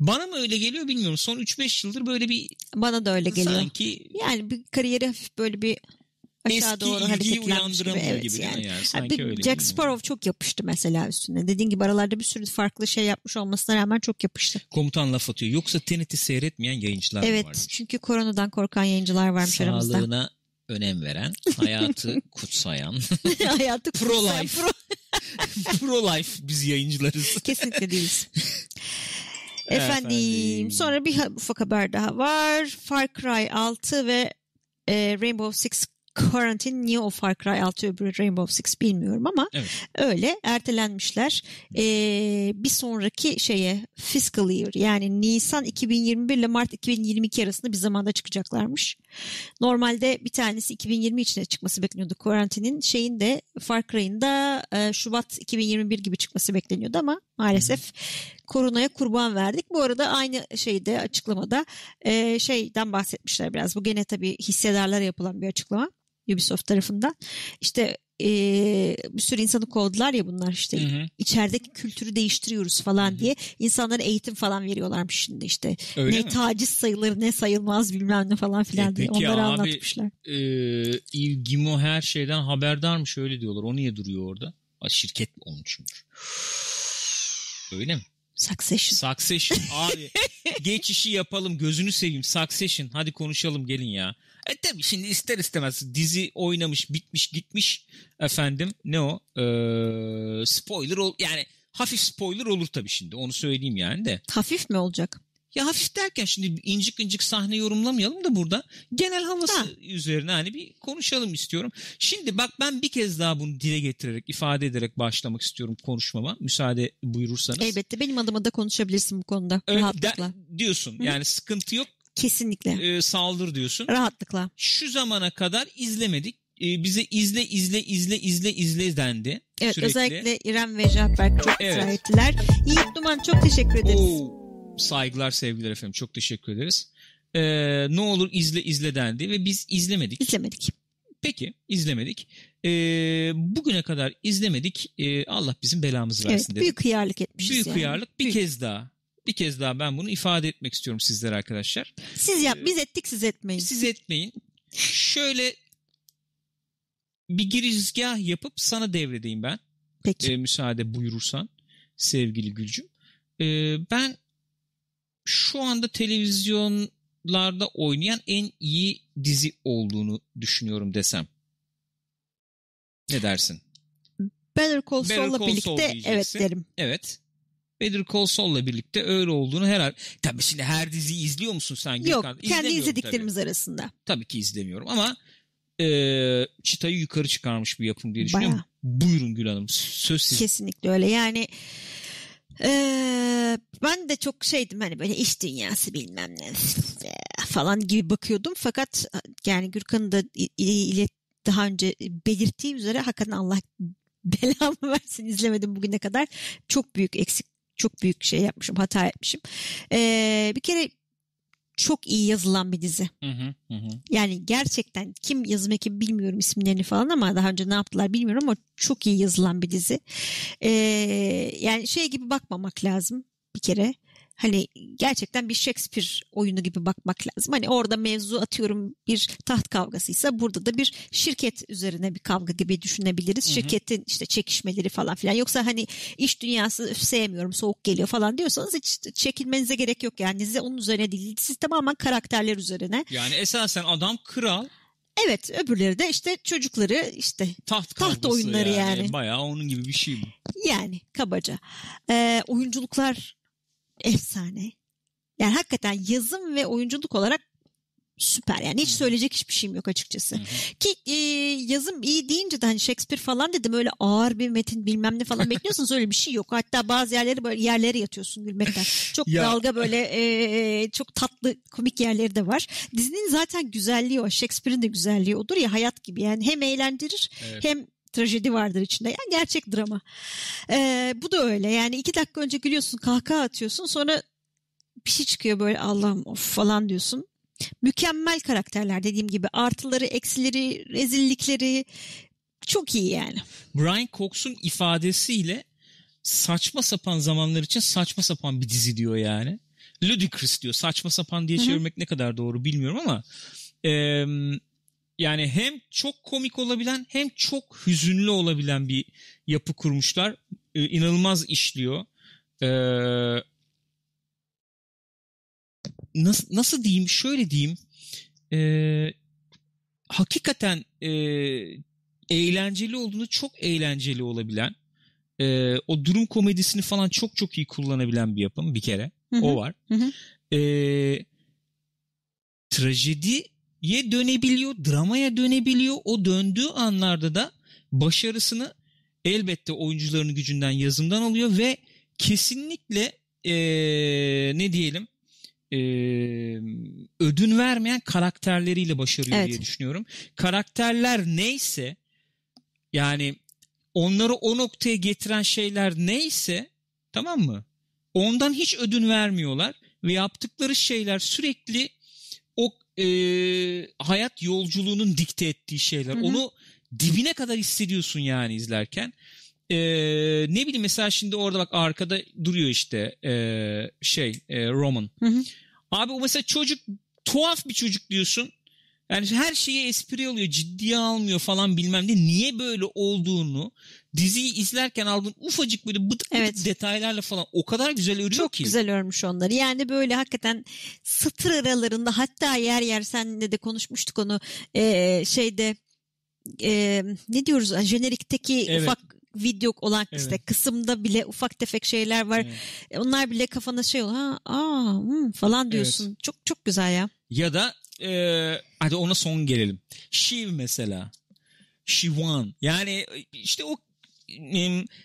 bana mı öyle geliyor bilmiyorum. Son 3-5 yıldır böyle bir Bana da öyle geliyor. sanki Yani bir kariyeri hafif böyle bir aşağı eski doğru hareketlenmiş gibi. Evet, gibi yani. yani? Sanki bir öyle. Jack. Sparrow çok yapıştı mesela üstüne. Dediğin gibi aralarda bir sürü farklı şey yapmış olmasına rağmen çok yapıştı. Komutan laf atıyor. Yoksa TNT'i seyretmeyen yayıncılar evet var? çünkü koronadan korkan yayıncılar varmış aramızda. Sağlığına önem veren, hayatı kutsayan, Hayatı Pro-life. Pro, pro-life biz yayıncılarız. kesinlikle değiliz. Efendim. Efendim sonra bir ufak haber daha var. Far Cry 6 ve e, Rainbow Six Quarantine niye o Far Cry 6 öbürü Rainbow Six bilmiyorum ama Evet. öyle ertelenmişler. Ee, bir sonraki şeye fiscal year yani Nisan 2021 ile Mart 2022 arasında bir zamanda çıkacaklarmış. Normalde bir tanesi 2020 içine çıkması bekleniyordu. Quarantine'in şeyin de Far Cry'ın da e, Şubat 2021 gibi çıkması bekleniyordu ama maalesef koronaya kurban verdik. Bu arada aynı şeyde açıklamada e, şeyden bahsetmişler biraz. Bu gene tabii hissedarlara yapılan bir açıklama Ubisoft tarafından. İşte e, bir sürü insanı kovdular ya bunlar işte Hı hı. içerideki kültürü değiştiriyoruz falan diye insanlara eğitim falan veriyorlarmış şimdi işte. Öyle ne mi? taciz sayılır ne sayılmaz bilmem ne falan filan E diye onları abi, anlatmışlar. Yves Guillemot her şeyden haberdarmış öyle diyorlar. O niye duruyor orada? Ha, şirket çünkü? Öyle mi? Succession. Succession abi geçişi yapalım gözünü seveyim Succession hadi konuşalım gelin ya. E tabii şimdi ister istemez dizi oynamış bitmiş gitmiş efendim ne o ee, spoiler ol yani hafif spoiler olur tabii şimdi onu söyleyeyim yani de. Hafif mi olacak? Ya hafif derken şimdi incik incik sahne yorumlamayalım da burada genel havası Ha. üzerine hani bir konuşalım istiyorum. Şimdi bak ben bir kez daha bunu dile getirerek ifade ederek başlamak istiyorum konuşmama müsaade buyurursanız. Elbette benim adıma da konuşabilirsin bu konuda. Ö- rahatlıkla. de- diyorsun yani sıkıntı yok Kesinlikle. e, saldır diyorsun. Rahatlıkla. Şu zamana kadar izlemedik. E, bize izle izle izle izle izle dendi. Evet sürekli. özellikle İrem ve Cafer çok Evet. ısrar ettiler. Yiğit Duman çok teşekkür ederiz. Oo, saygılar sevgiler efendim çok teşekkür ederiz. E, ne olur izle izle dendi ve biz izlemedik. İzlemedik. Peki izlemedik. E, bugüne kadar izlemedik. E, Allah bizim belamızı versin Evet, dedim. büyük hıyarlık etmişiz Büyük yani. hıyarlık. Bir Büyük. kez daha. Bir kez daha ben bunu ifade etmek istiyorum sizlere arkadaşlar. Siz yap, biz ettik siz etmeyin. Siz etmeyin. Şöyle bir girizgah yapıp sana devredeyim ben. Peki. E, müsaade buyurursan sevgili Gülcüm. E, ben şu anda televizyonlarda oynayan en iyi dizi olduğunu düşünüyorum desem. Ne dersin? Better Call Saul'la birlikte Saul evet derim. Evet. Better Call Saul'la birlikte öyle olduğunu herhalde. Tabii şimdi her diziyi izliyor musun sen? Yok Gökhan? kendi İzlemiyorum izlediklerimiz arasında. Tabii. tabii ki izlemiyorum ama e, çıtayı yukarı çıkarmış bir yapım diye düşünüyorum. Bayağı. Buyurun Gül Hanım. Söz sizin. Kesinlikle öyle yani eee, ben de çok şeydim hani böyle iş dünyası bilmem ne falan gibi bakıyordum fakat yani Gürkan'ın da ile daha önce belirttiği üzere hakikaten Allah belamı versin izlemedim bugüne kadar çok büyük eksik çok büyük şey yapmışım hata etmişim Eee, bir kere çok iyi yazılan bir dizi hı, hı hı. yani gerçekten kim yazım ekibi bilmiyorum isimlerini falan ama daha önce ne yaptılar bilmiyorum ama çok iyi yazılan bir dizi. Ee, yani şey gibi bakmamak lazım bir kere. Hani gerçekten bir Shakespeare oyunu gibi bakmak lazım. Hani orada mevzu atıyorum bir taht kavgasıysa burada da bir şirket üzerine bir kavga gibi düşünebiliriz. Hı hı. Şirketin işte çekişmeleri falan filan. Yoksa hani iş dünyası "Üf, sevmiyorum soğuk geliyor falan diyorsanız hiç çekinmenize gerek yok yani. Dizi onun üzerine değil. Siz tamamen karakterler üzerine. Yani esasen adam kral Evet öbürleri de işte çocukları işte taht Taht oyunları yani. Bayağı onun gibi bir şey bu. yani kabaca. Ee, oyunculuklar efsane. Yani hakikaten yazım ve oyunculuk olarak süper. Yani hiç söyleyecek hiçbir şeyim yok açıkçası. Hı hı. Ki e, yazım iyi deyince de hani Shakespeare falan dedim öyle ağır bir metin bilmem ne falan bekliyorsunuz öyle bir şey yok. Hatta bazı yerleri böyle yerlere yatıyorsun gülmekten. Çok Ya. dalga böyle e, çok tatlı komik yerleri de var. Dizinin zaten güzelliği o. Shakespeare'in de güzelliği odur ya hayat gibi. Yani hem eğlendirir Evet. hem trajedi vardır içinde. Yani gerçek drama. Ee, bu da öyle. Yani iki dakika önce gülüyorsun, kahkaha atıyorsun. Sonra bir şey çıkıyor böyle Allah'ım of falan diyorsun. Mükemmel karakterler dediğim gibi. Artıları, eksileri, rezillikleri çok iyi yani. Brian Cox'un ifadesiyle saçma sapan zamanlar için saçma sapan bir dizi diyor yani. Ludicrous diyor. Saçma sapan diye çevirmek ne kadar doğru bilmiyorum ama eee, yani hem çok komik olabilen hem çok hüzünlü olabilen bir yapı kurmuşlar. Ee, inanılmaz işliyor. Ee, nasıl, nasıl diyeyim? Şöyle diyeyim. Ee, hakikaten e, eğlenceli olduğunu çok eğlenceli olabilen e, o durum komedisini falan çok çok iyi kullanabilen bir yapım bir kere. Hı hı. O var. Hı hı. E, trajediye dönebiliyor, dramaya dönebiliyor. O döndüğü anlarda da başarısını elbette oyuncuların gücünden, yazımdan alıyor ve kesinlikle e, ne diyelim e, ödün vermeyen karakterleriyle başarıyor Evet. diye düşünüyorum. Karakterler neyse yani onları o noktaya getiren şeyler neyse tamam mı? Ondan hiç ödün vermiyorlar ve yaptıkları şeyler sürekli e, hayat yolculuğunun dikte ettiği şeyler. Hı hı. Onu dibine kadar hissediyorsun yani izlerken. E, ne bileyim mesela şimdi orada bak arkada duruyor işte e, şey e, Roman. Hı hı. Abi o mesela çocuk tuhaf bir çocuk diyorsun. Yani her şeyi espri alıyor, ciddiye almıyor falan bilmem ne. Niye böyle olduğunu diziyi izlerken aldığın ufacık böyle bıdık bıdık Evet. detaylarla falan o kadar güzel örüyor Çok ki. güzel örmüş onları. Yani böyle hakikaten satır aralarında hatta yer yer seninle de konuşmuştuk onu Ee, şeyde ee, ne diyoruz jenerikteki Evet. ufak video olan Evet. işte kısımda bile ufak tefek şeyler var. Evet. E, Onlar bile kafana şey oluyor. Ha, aa, hmm, falan diyorsun. Çok çok güzel ya. Ya da e, hadi ona son gelelim. Shiv mesela. Shivan. Yani işte o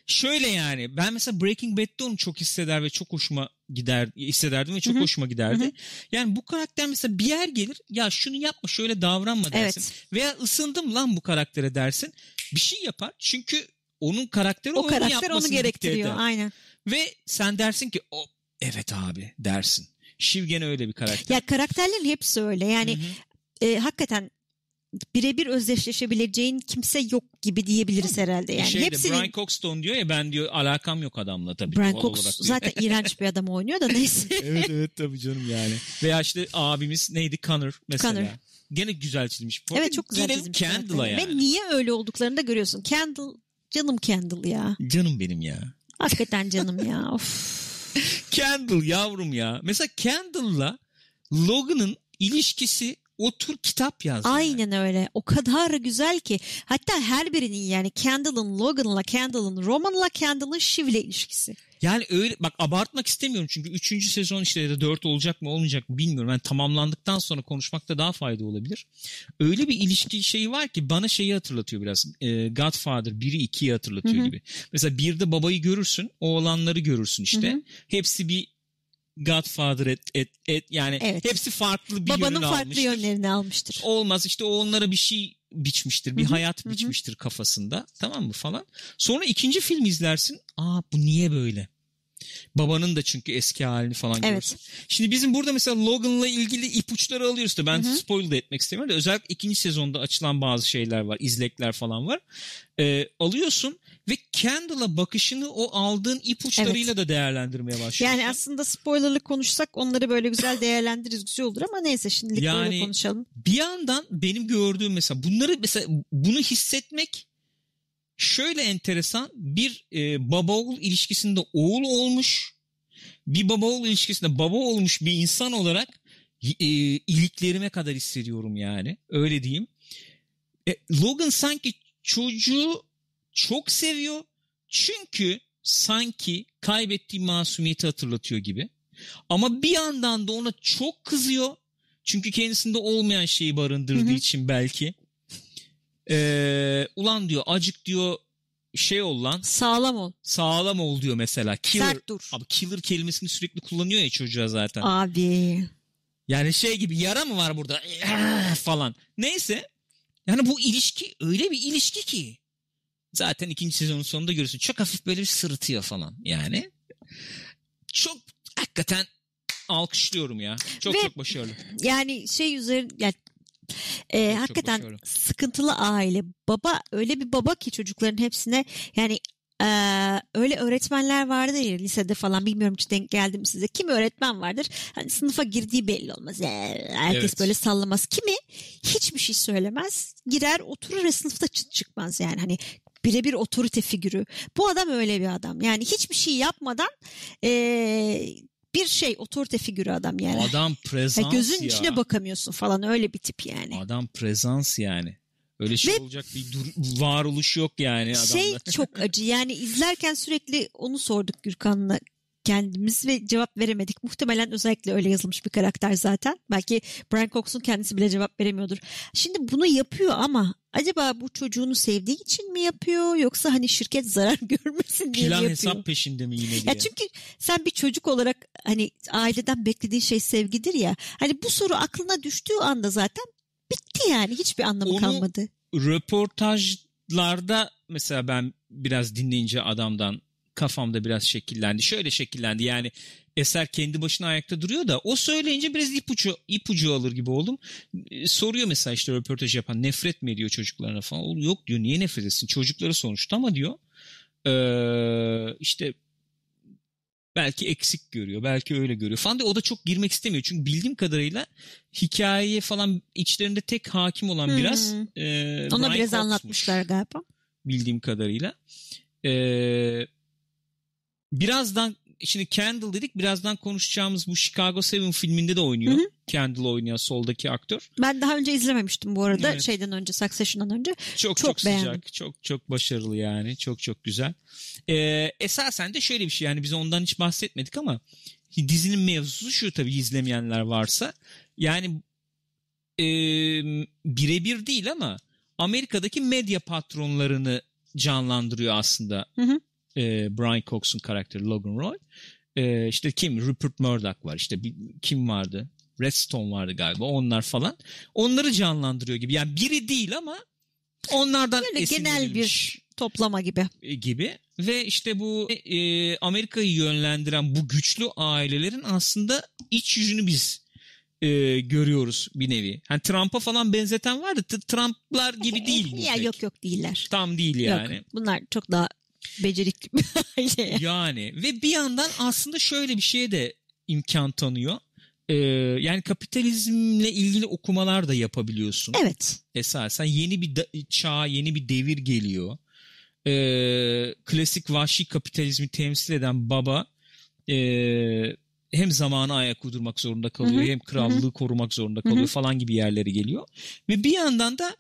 şöyle yani ben mesela Breaking Bad'de onu çok hisseder ve çok hoşuma gider hissederdim ve çok Hı hı. hoşuma giderdi. Hı hı. Yani bu karakter mesela bir yer gelir ya şunu yapma şöyle davranma dersin. Evet. Veya ısındım lan bu karaktere dersin. Bir şey yapar çünkü onun karakteri O onu karakter onu yapmasını dikte gerektiriyor. eder. Aynen. Ve sen dersin ki o evet abi dersin. Shiv gene öyle bir karakter. Ya karakterlerin hepsi öyle. Yani Hı hı. e, hakikaten birebir özdeşleşebileceğin kimse yok gibi diyebiliriz herhalde. Yani Şeyde, hepsinin Brian Coxton diyor ya ben diyor alakam yok adamla tabii. Brian Cox zaten iğrenç bir adam oynuyor da neyse. evet evet tabii canım yani. Veya işte abimiz neydi Connor mesela. Connor. Gene güzel çizmiş. evet çok güzel çizmiş karakteri. yani. Ve niye öyle olduklarını da görüyorsun. Candle canım Candle ya. Canım benim ya. Hakikaten canım ya. Of. Candle yavrum ya. Mesela Candle'la Logan'ın ilişkisi otur kitap yaz. yani. Aynen öyle. O kadar güzel ki. Hatta her birinin yani Candle'ın Logan'la, Candle'ın Roman'la, Candle'ın Shiv'le ilişkisi. Yani öyle bak abartmak istemiyorum çünkü 3. sezon işte ya da 4 olacak mı olmayacak mı bilmiyorum. Yani tamamlandıktan sonra konuşmakta daha fayda olabilir. Öyle bir ilişki şeyi var ki bana şeyi hatırlatıyor biraz. E, Godfather 1'i 2'yi hatırlatıyor Hı hı. gibi. Mesela birde babayı görürsün, oğlanları görürsün işte. Hı hı. Hepsi bir Godfather et, et, et yani Evet. hepsi farklı bir Babanın farklı almıştır. yönlerini almıştır. Olmaz işte o onlara bir şey biçmiştir. Bir Hı hı, hayat hı hı. biçmiştir kafasında. Tamam mı falan. Sonra ikinci film izlersin. Aa bu niye böyle? Babanın da çünkü eski halini falan Evet. görürsün. Şimdi bizim burada mesela Logan'la ilgili ipuçları alıyoruz da ben spoil da etmek istemiyorum da özellikle ikinci sezonda açılan bazı şeyler var. izlekler falan var. Ee, alıyorsun ve Candle'a bakışını o aldığın ipuçlarıyla da değerlendirmeye başlıyorsun. Yani aslında spoilerlı konuşsak onları böyle güzel değerlendiririz güzel olur ama neyse şimdilik Yani- böyle konuşalım. bir yandan benim gördüğüm mesela bunları mesela bunu hissetmek şöyle enteresan bir e, baba oğul ilişkisinde oğul olmuş bir baba oğul ilişkisinde baba olmuş bir insan olarak e, iliklerime kadar hissediyorum yani öyle diyeyim. E, Logan sanki çocuğu çok seviyor çünkü sanki kaybettiği masumiyeti hatırlatıyor gibi. Ama bir yandan da ona çok kızıyor. Çünkü kendisinde olmayan şeyi barındırdığı Hı hı. için belki. Ee, ulan diyor acık diyor şey ol lan Sağlam ol. sağlam ol diyor mesela. Killer. Sert dur. Abi killer kelimesini sürekli kullanıyor ya çocuğa zaten. Abi. Yani şey gibi yara mı var burada falan. Neyse. Yani bu ilişki öyle bir ilişki ki. Zaten ikinci sezonun sonunda görürsün. Çok hafif böyle bir sırıtıyor falan yani. Çok hakikaten alkışlıyorum ya. Çok Ve- çok başarılı. Yani şey üzerine yani, e, hakikaten başarılı. sıkıntılı aile. Baba öyle bir baba ki çocukların hepsine yani e, öyle öğretmenler vardır ya lisede falan bilmiyorum hiç denk geldi mi size. Kimi öğretmen vardır hani sınıfa girdiği belli olmaz. E, herkes Evet. böyle sallamaz. Kimi hiçbir şey söylemez. Girer oturur ve sınıfta çıt çıkmaz yani hani birebir otorite figürü. Bu adam öyle bir adam. Yani hiçbir şey yapmadan e, bir şey otorite figürü adam yani. Adam Ya prezans gözün ya. içine bakamıyorsun falan öyle bir tip yani. Adam prezans yani. Öyle şey Ve- olacak bir dur, varoluş yok yani adamda. Şey çok acı yani izlerken sürekli onu sorduk Gürkan'la kendimiz ve cevap veremedik. Muhtemelen özellikle öyle yazılmış bir karakter zaten. Belki Brian Cox'un kendisi bile cevap veremiyordur. Şimdi bunu yapıyor ama acaba bu çocuğunu sevdiği için mi yapıyor yoksa hani şirket zarar görmesin diye mi Plan yapıyor? hesap peşinde mi yine diye. Ya çünkü sen bir çocuk olarak hani aileden beklediğin şey sevgidir ya. Hani bu soru aklına düştüğü anda zaten bitti yani hiçbir anlamı Onu- kalmadı. röportajlarda mesela ben biraz dinleyince adamdan kafamda biraz şekillendi. Şöyle şekillendi yani eser kendi başına ayakta duruyor da o söyleyince biraz ipucu, ipucu alır gibi oldum. Ee, Soruyor mesela işte röportaj yapan nefret mi ediyor çocuklarına falan. O, Yok diyor niye nefret etsin çocukları sonuçta ama diyor ee, işte Belki eksik görüyor. Belki öyle görüyor falan diye o da çok girmek istemiyor. Çünkü bildiğim kadarıyla hikayeye falan içlerinde tek hakim olan Hmm. biraz e, Ona Brian biraz Cox'muş anlatmışlar galiba. bildiğim kadarıyla. Ee, birazdan şimdi Candle dedik birazdan konuşacağımız bu Chicago 7 filminde de oynuyor. Hı hı. Candle oynayan soldaki aktör. Ben daha önce izlememiştim bu arada. Evet. Şeyden önce, Succession'dan önce. Çok çok, Çok sıcak, beğendim. çok çok başarılı yani. Çok çok güzel. Ee, esasen de şöyle bir şey yani biz ondan hiç bahsetmedik ama dizinin mevzusu şu tabii izlemeyenler varsa. Yani e, birebir değil ama Amerika'daki medya patronlarını canlandırıyor aslında Hı hı. E, Brian Cox'un karakteri Logan Roy. E, işte kim? Rupert Murdoch var. İşte bir, kim vardı? Redstone vardı galiba. Onlar falan. Onları canlandırıyor gibi. Yani biri değil ama onlardan Böyle genel bir toplama gibi. e, gibi ve işte bu e, Amerika'yı yönlendiren bu güçlü ailelerin aslında iç yüzünü biz e, görüyoruz bir nevi. Hani Trump'a falan benzeten var t- Trump'lar gibi değil ya pek. yok yok değiller. Tam değil yani. Yok. Bunlar çok daha becerikli bir aile. Yani ve bir yandan aslında şöyle bir şeye de imkan tanıyor. Ee, yani kapitalizmle ilgili okumalar da yapabiliyorsun. Evet. Esasen yeni bir da- çağ, yeni bir devir geliyor. Ee, klasik vahşi kapitalizmi temsil eden baba ee, hem zamana ayak uydurmak zorunda kalıyor Hı hı, hem krallığı korumak zorunda kalıyor hı. falan gibi yerlere geliyor. Ve bir yandan da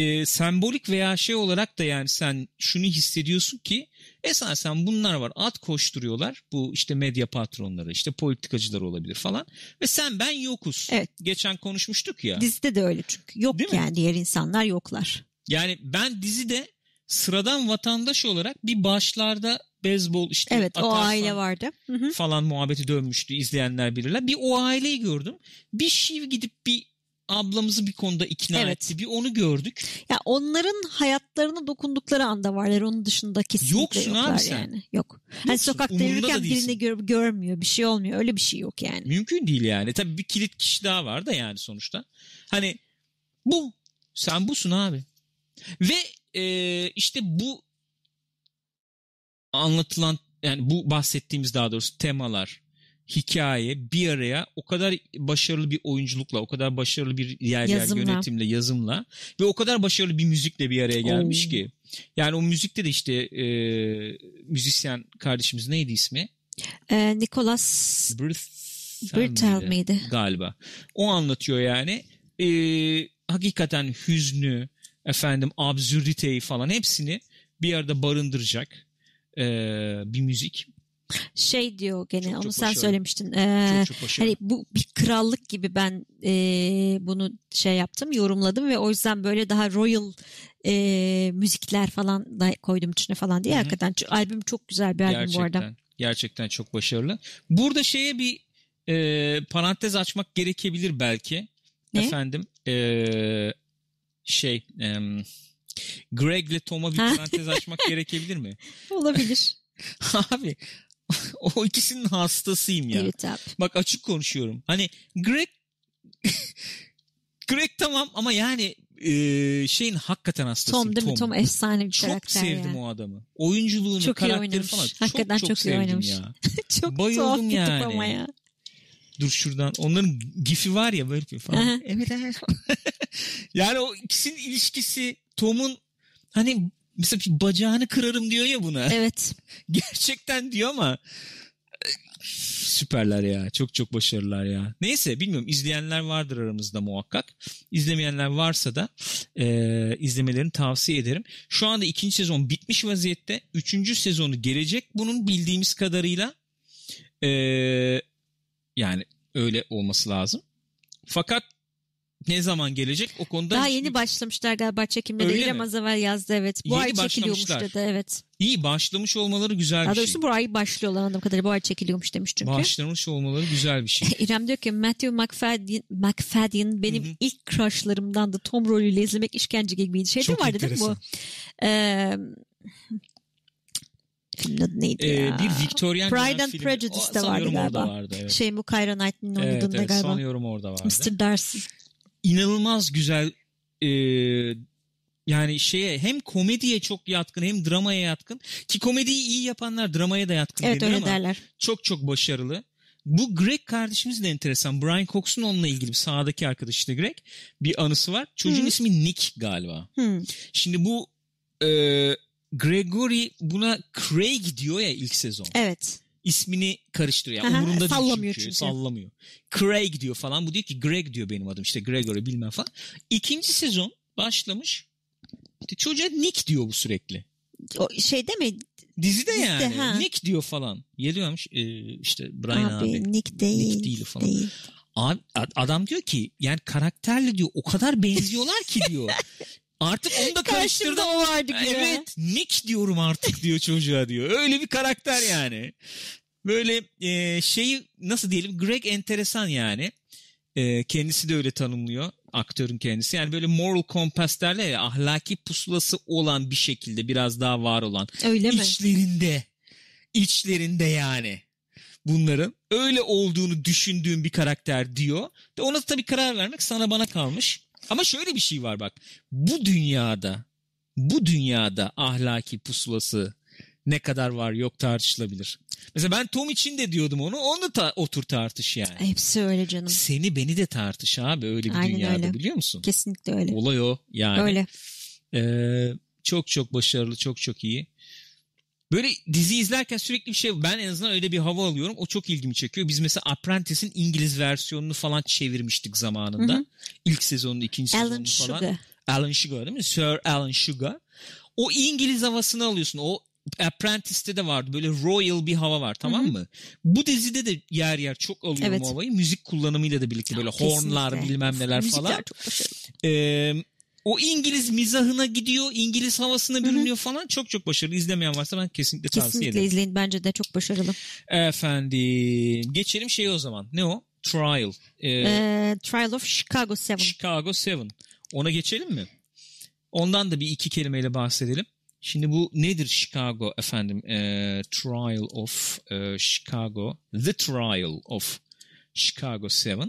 e, sembolik veya şey olarak da yani sen şunu hissediyorsun ki esasen bunlar var at koşturuyorlar bu işte medya patronları işte politikacılar olabilir falan ve sen ben yokuz. Evet. Geçen konuşmuştuk ya. Dizide de öyle çünkü. Yok Değil mi? yani diğer insanlar yoklar. Yani ben dizide sıradan vatandaş olarak bir başlarda beyzbol işte Evet o aile vardı. Hı hı. falan muhabbeti dönmüştü izleyenler bilirler. Bir o aileyi gördüm. Bir şiv gidip bir ablamızı bir konuda ikna Evet. etti. Bir onu gördük. Ya onların hayatlarına dokundukları anda varlar. Onun dışında kesinlikle Yoksun abi yoklar sen. yani. Yok. Hani Yoksun, sokakta umurunda da yürürken birini gör- görmüyor. Bir şey olmuyor. Öyle bir şey yok yani. Mümkün değil yani. Tabii bir kilit kişi daha var da yani sonuçta. Hani bu. Sen busun abi. Ve e, işte bu anlatılan yani bu bahsettiğimiz daha doğrusu temalar hikaye bir araya o kadar başarılı bir oyunculukla o kadar başarılı bir yer yer Yazımla. yönetimle yazımla ve o kadar başarılı bir müzikle bir araya gelmiş Oo. ki yani o müzikte de işte e, müzisyen kardeşimiz neydi ismi? Ee, Nicholas Birtel miydi? Galiba. O anlatıyor yani. Ee, hakikaten hüznü, efendim absürditeyi falan hepsini bir arada barındıracak ee, bir müzik. Şey diyor gene Çok onu çok sen başarılı. söylemiştin. Ee, Çok çok başarılı. Hani bu bir krallık gibi ben e, bunu şey yaptım, yorumladım ve o yüzden böyle daha royal e, müzikler falan da koydum içine falan diye. Hı hı. Hakikaten albüm çok güzel bir albüm gerçekten, bu arada. Gerçekten çok başarılı. Burada şeye bir e, parantez açmak gerekebilir belki. Ne? Efendim e, şey em, Greg'le Tom'a bir parantez açmak gerekebilir mi? Olabilir. Abi o ikisinin hastasıyım ya. evet abi. Bak açık konuşuyorum. Hani Greg Greg tamam ama yani e, şeyin hakikaten hastasıyım. Tom değil mi? Tom efsane bir Çok karakter sevdim ya. o adamı. Oyunculuğunu, Çok iyi karakteri oynamış. falan. Hakikaten çok, çok iyi sevdim oynamış. ya. çok Bayıldım tuhaf yani. ama ya. Dur şuradan. Onların gifi var ya böyle bir falan. evet evet. yani o ikisinin ilişkisi Tom'un hani mesela bacağını kırarım diyor ya buna. Evet. Gerçekten diyor ama süperler ya. Çok çok başarılılar ya. Neyse bilmiyorum izleyenler vardır aramızda muhakkak. İzlemeyenler varsa da e, izlemelerini tavsiye ederim. Şu anda ikinci sezon bitmiş vaziyette. Üçüncü sezonu gelecek bunun bildiğimiz kadarıyla. E, yani öyle olması lazım. Fakat ne zaman gelecek o konuda Daha hiçbir- yeni başlamışlar galiba çekimleri. Öyle İrem mi? az evvel yazdı evet. Bu Yeni ay çekiliyormuş dedi evet. iyi başlamış olmaları güzel Daha bir şey. doğrusu bu ay başlıyorlar anladığım kadarıyla. Bu ay çekiliyormuş demiş çünkü. Başlamış olmaları güzel bir şey. İrem diyor ki Matthew McFadden, McFadden benim Hı hı. ilk crushlarımdandı. Tom rolüyle izlemek işkence gibiydi. Şey de Çok vardı değil mi bu? Ee, filmin adı neydi Ee, ya? bir Victorian Pride and filmi. Prejudice de vardı galiba. vardı, evet. Şey bu Kyra Knightley'nin evet, oynadığında evet, galiba. sanıyorum orada vardı. Mr. Darcy. İnanılmaz güzel e, yani şeye hem komediye çok yatkın hem dramaya yatkın ki komediyi iyi yapanlar dramaya da yatkın Evet öyle ama derler. çok çok başarılı. Bu Greg kardeşimiz de enteresan. Brian Cox'un onunla ilgili sahadaki arkadaş işte Greg bir anısı var. Çocuğun Hı. ismi Nick galiba. Hmm. Şimdi bu e, Gregory buna Craig diyor ya ilk sezon. Evet. İsmini karıştırıyor. Yani umurunda değil sallamıyor çünkü. çünkü. Sallamıyor. Craig diyor falan. Bu diyor ki Greg diyor benim adım. İşte Gregory bilmem falan. İkinci sezon başlamış. İşte çocuğa Nick diyor bu sürekli. O şey değil mi? Dizide, Dizide, yani. ha. Nick diyor falan. Geliyormuş e, işte Brian abi. abi, Nick değil. Nick değil falan. değil. Abi, ad- adam diyor ki yani karakterle diyor o kadar benziyorlar ki diyor. Artık onu da karıştırdım. O vardı gibi. Evet Nick diyorum artık diyor çocuğa diyor. Öyle bir karakter yani. Böyle e, şeyi nasıl diyelim Greg enteresan yani. E, kendisi de öyle tanımlıyor aktörün kendisi. Yani böyle moral compass derler ya ahlaki pusulası olan bir şekilde biraz daha var olan. Öyle mi? İçlerinde. içlerinde yani. Bunların öyle olduğunu düşündüğüm bir karakter diyor. De ona tabii karar vermek sana bana kalmış. Ama şöyle bir şey var bak. Bu dünyada bu dünyada ahlaki pusulası ne kadar var yok tartışılabilir. Mesela ben Tom için de diyordum onu. Onu ta- otur tartış yani. Hepsi öyle canım. Seni beni de tartış abi öyle bir Aynen dünyada öyle. biliyor musun? Kesinlikle öyle. Olay o yani. Öyle. Ee, çok çok başarılı, çok çok iyi. Böyle dizi izlerken sürekli bir şey ben en azından öyle bir hava alıyorum. O çok ilgimi çekiyor. Biz mesela Apprentice'in İngiliz versiyonunu falan çevirmiştik zamanında. Hı hı. İlk sezonunu, ikinci Alan sezonunu falan. Sugar. Alan Sugar değil mi? Sir Alan Sugar. O İngiliz havasını alıyorsun. O Apprentice'te de vardı. Böyle royal bir hava var tamam Hı hı. mı? Bu dizide de yer yer çok alıyorum Evet. o havayı. Müzik kullanımıyla da birlikte böyle hornlar Kesinlikle. bilmem neler Müzikler falan. çok başarılı. Ee, o İngiliz mizahına gidiyor, İngiliz havasına bürünüyor falan. Çok çok başarılı. İzlemeyen varsa ben kesinlikle tavsiye Kesinlikle ederim. izleyin. Bence de çok başarılı. Efendim, geçelim şeye o zaman. Ne o? Trial. Ee, Ee, Trial of Chicago 7. Chicago 7. Ona geçelim mi? Ondan da bir iki kelimeyle bahsedelim. Şimdi bu nedir Chicago efendim? Ee, Trial of e, Chicago. The Trial of Chicago 7.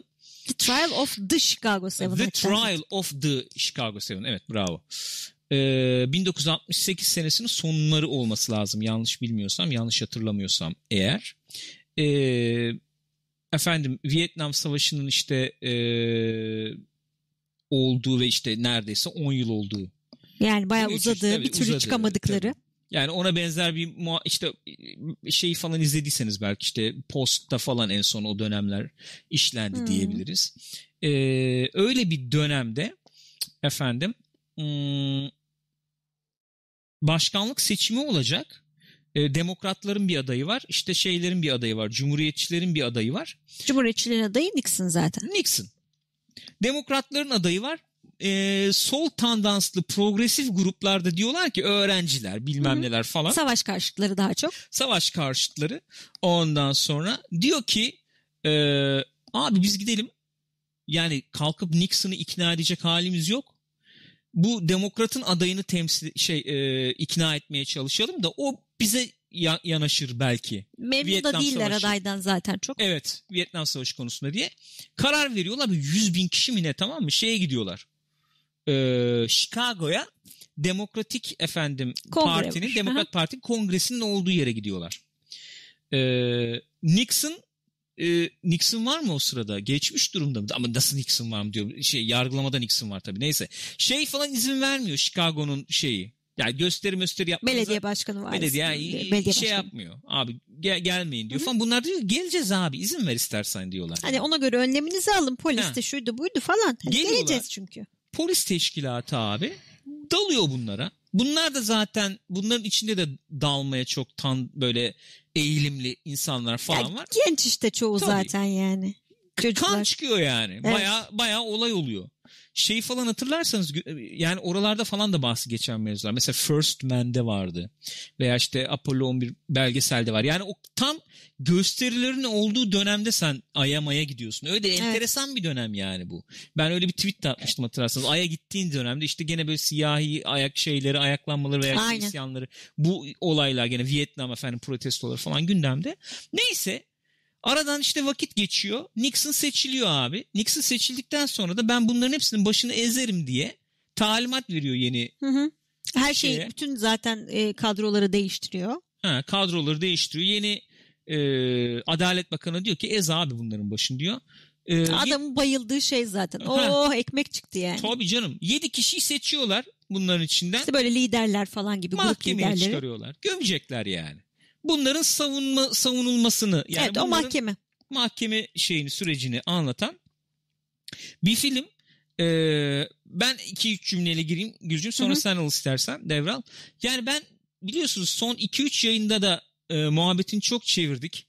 The Trial of the Chicago 7. The. Trial of the Chicago 7. Evet bravo. Ee, 1968 senesinin sonları olması lazım. Yanlış bilmiyorsam, yanlış hatırlamıyorsam eğer. Ee, efendim Vietnam Savaşı'nın işte ee, olduğu ve işte neredeyse 10 yıl olduğu. Yani bayağı uzadı. tabii, bir türlü uzadı, çıkamadıkları. tabii. Yani ona benzer bir işte şeyi falan izlediyseniz belki işte Post'ta falan en son o dönemler işlendi Hmm. diyebiliriz. Ee, öyle bir dönemde efendim başkanlık seçimi olacak. Demokratların bir adayı var. işte şeylerin bir adayı var. Cumhuriyetçilerin bir adayı var. Cumhuriyetçilerin adayı Nixon zaten. Nixon. Demokratların adayı var. Ee, sol tandanslı progresif gruplarda diyorlar ki öğrenciler bilmem Hı hı. neler falan. Savaş karşıtları daha çok. Savaş karşıtları. Ondan sonra diyor ki e, abi biz gidelim. Yani kalkıp Nixon'ı ikna edecek halimiz yok. Bu demokratın adayını temsil şey e, ikna etmeye çalışalım da o bize ya- yanaşır belki. Memnun Vietnam da değiller Savaşı. adaydan zaten çok. Evet Vietnam Savaşı konusunda diye karar veriyorlar. Bir 100 bin kişi mi ne tamam mı şeye gidiyorlar. Ee, Chicago'ya Demokratik efendim Kongre partinin var. Demokrat Aha. Parti kongresinin olduğu yere gidiyorlar. Ee, Nixon e, Nixon var mı o sırada? Geçmiş durumda mı? Ama nasıl Nixon var mı diyor. Şey yargılamada Nixon var tabii. Neyse. Şey falan izin vermiyor Chicago'nun şeyi. Yani gösteri gösteri yapmanıza. Belediye başkanı var. Belediye yani Belediye şey başkanı. yapmıyor. Abi gel, gelmeyin diyor falan. Bunlar diyor geleceğiz abi izin ver istersen diyorlar. Hani ona göre önleminizi alın. Polis de şuydu buydu falan. Hani geleceğiz çünkü. Polis teşkilatı abi dalıyor bunlara. Bunlar da zaten bunların içinde de dalmaya çok tan böyle eğilimli insanlar falan Ya var. Genç işte çoğu Tabii. zaten yani. Kan Çocuklar. çıkıyor yani. Evet. Baya baya olay oluyor. Şey falan hatırlarsanız yani oralarda falan da bahsi geçen mevzular. Mesela First Man'de vardı. Veya işte Apollo 11 belgeselde var. Yani o tam gösterilerin olduğu dönemde sen Ay'a Maya gidiyorsun. Öyle enteresan bir dönem yani bu. Ben öyle bir tweet de atmıştım hatırlarsanız. Ay'a gittiğin dönemde işte gene böyle siyahi ayak şeyleri, ayaklanmaları veya Aynen. isyanları. Bu olaylar gene Vietnam efendim protestoları falan gündemde. Neyse Aradan işte vakit geçiyor. Nixon seçiliyor abi. Nixon seçildikten sonra da ben bunların hepsinin başını ezerim diye talimat veriyor yeni Hı hı. Her şey Şeye. bütün zaten e, kadroları değiştiriyor. ha, kadroları değiştiriyor. Yeni e, Adalet Bakanı diyor ki ez abi bunların başını diyor. E, Adamın bayıldığı şey zaten. Ha. Oh ekmek çıktı yani. Tabii canım. 7 kişiyi seçiyorlar bunların içinden. İşte böyle liderler falan gibi grup mahkemeye liderleri. çıkarıyorlar. Gömecekler yani. Bunların savunma savunulmasını yani evet o mahkeme. mahkeme şeyini sürecini anlatan bir film. Ee, ben 2-3 cümleyle gireyim Gülcüm sonra Hı hı. sen al istersen devral. Yani ben biliyorsunuz son 2-3 yayında da e, muhabbetini çok çevirdik.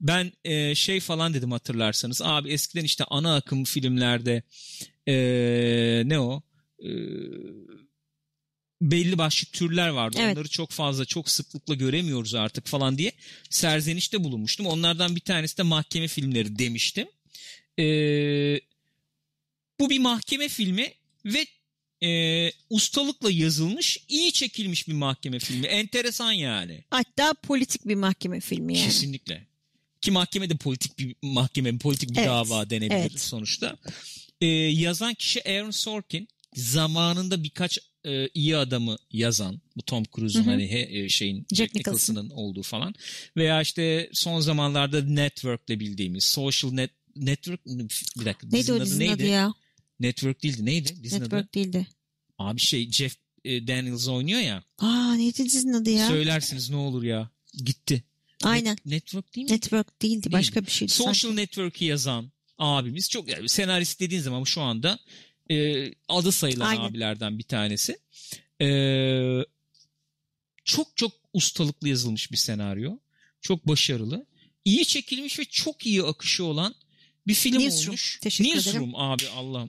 Ben e, şey falan dedim hatırlarsanız. Abi eskiden işte ana akım filmlerde e, ne o? E, belli başlı türler vardı. Evet. Onları çok fazla çok sıklıkla göremiyoruz artık falan diye serzenişte bulunmuştum. Onlardan bir tanesi de mahkeme filmleri demiştim. Ee, bu bir mahkeme filmi ve e, ustalıkla yazılmış, iyi çekilmiş bir mahkeme filmi. Enteresan yani. Hatta politik bir mahkeme filmi yani. Kesinlikle. Ki mahkeme de politik bir mahkeme, politik bir Evet, dava denebilir evet. sonuçta. Ee, yazan kişi Aaron Sorkin. Zamanında birkaç e, iyi adamı yazan. Bu Tom Cruise'un hani he- e, şeyin Jack Jack, Nicholson. Nicholson'ın olduğu falan. Veya işte son zamanlarda Network'le bildiğimiz Social Net Network bir dakika Neydi dizinin o adı dizinin neydi? adı ya? Network değildi. Neydi? Dizinin adı? Network değildi. Abi şey Jeff e, Daniels oynuyor ya. Aa neydi dizinin adı ya? Söylersiniz ne olur ya. Gitti. Aynen. Net- Network değil mi? Network değildi. Başka bir şeydi. Social sanki. Network'ü yazan abimiz çok yani senarist dediğin zaman şu anda e, adı sayılan Aynen. abilerden bir tanesi. E, çok çok ustalıklı yazılmış bir senaryo. Çok başarılı. İyi çekilmiş ve çok iyi akışı olan bir film Newsroom. olmuş. Teşekkür Newsroom abi Allah'ım.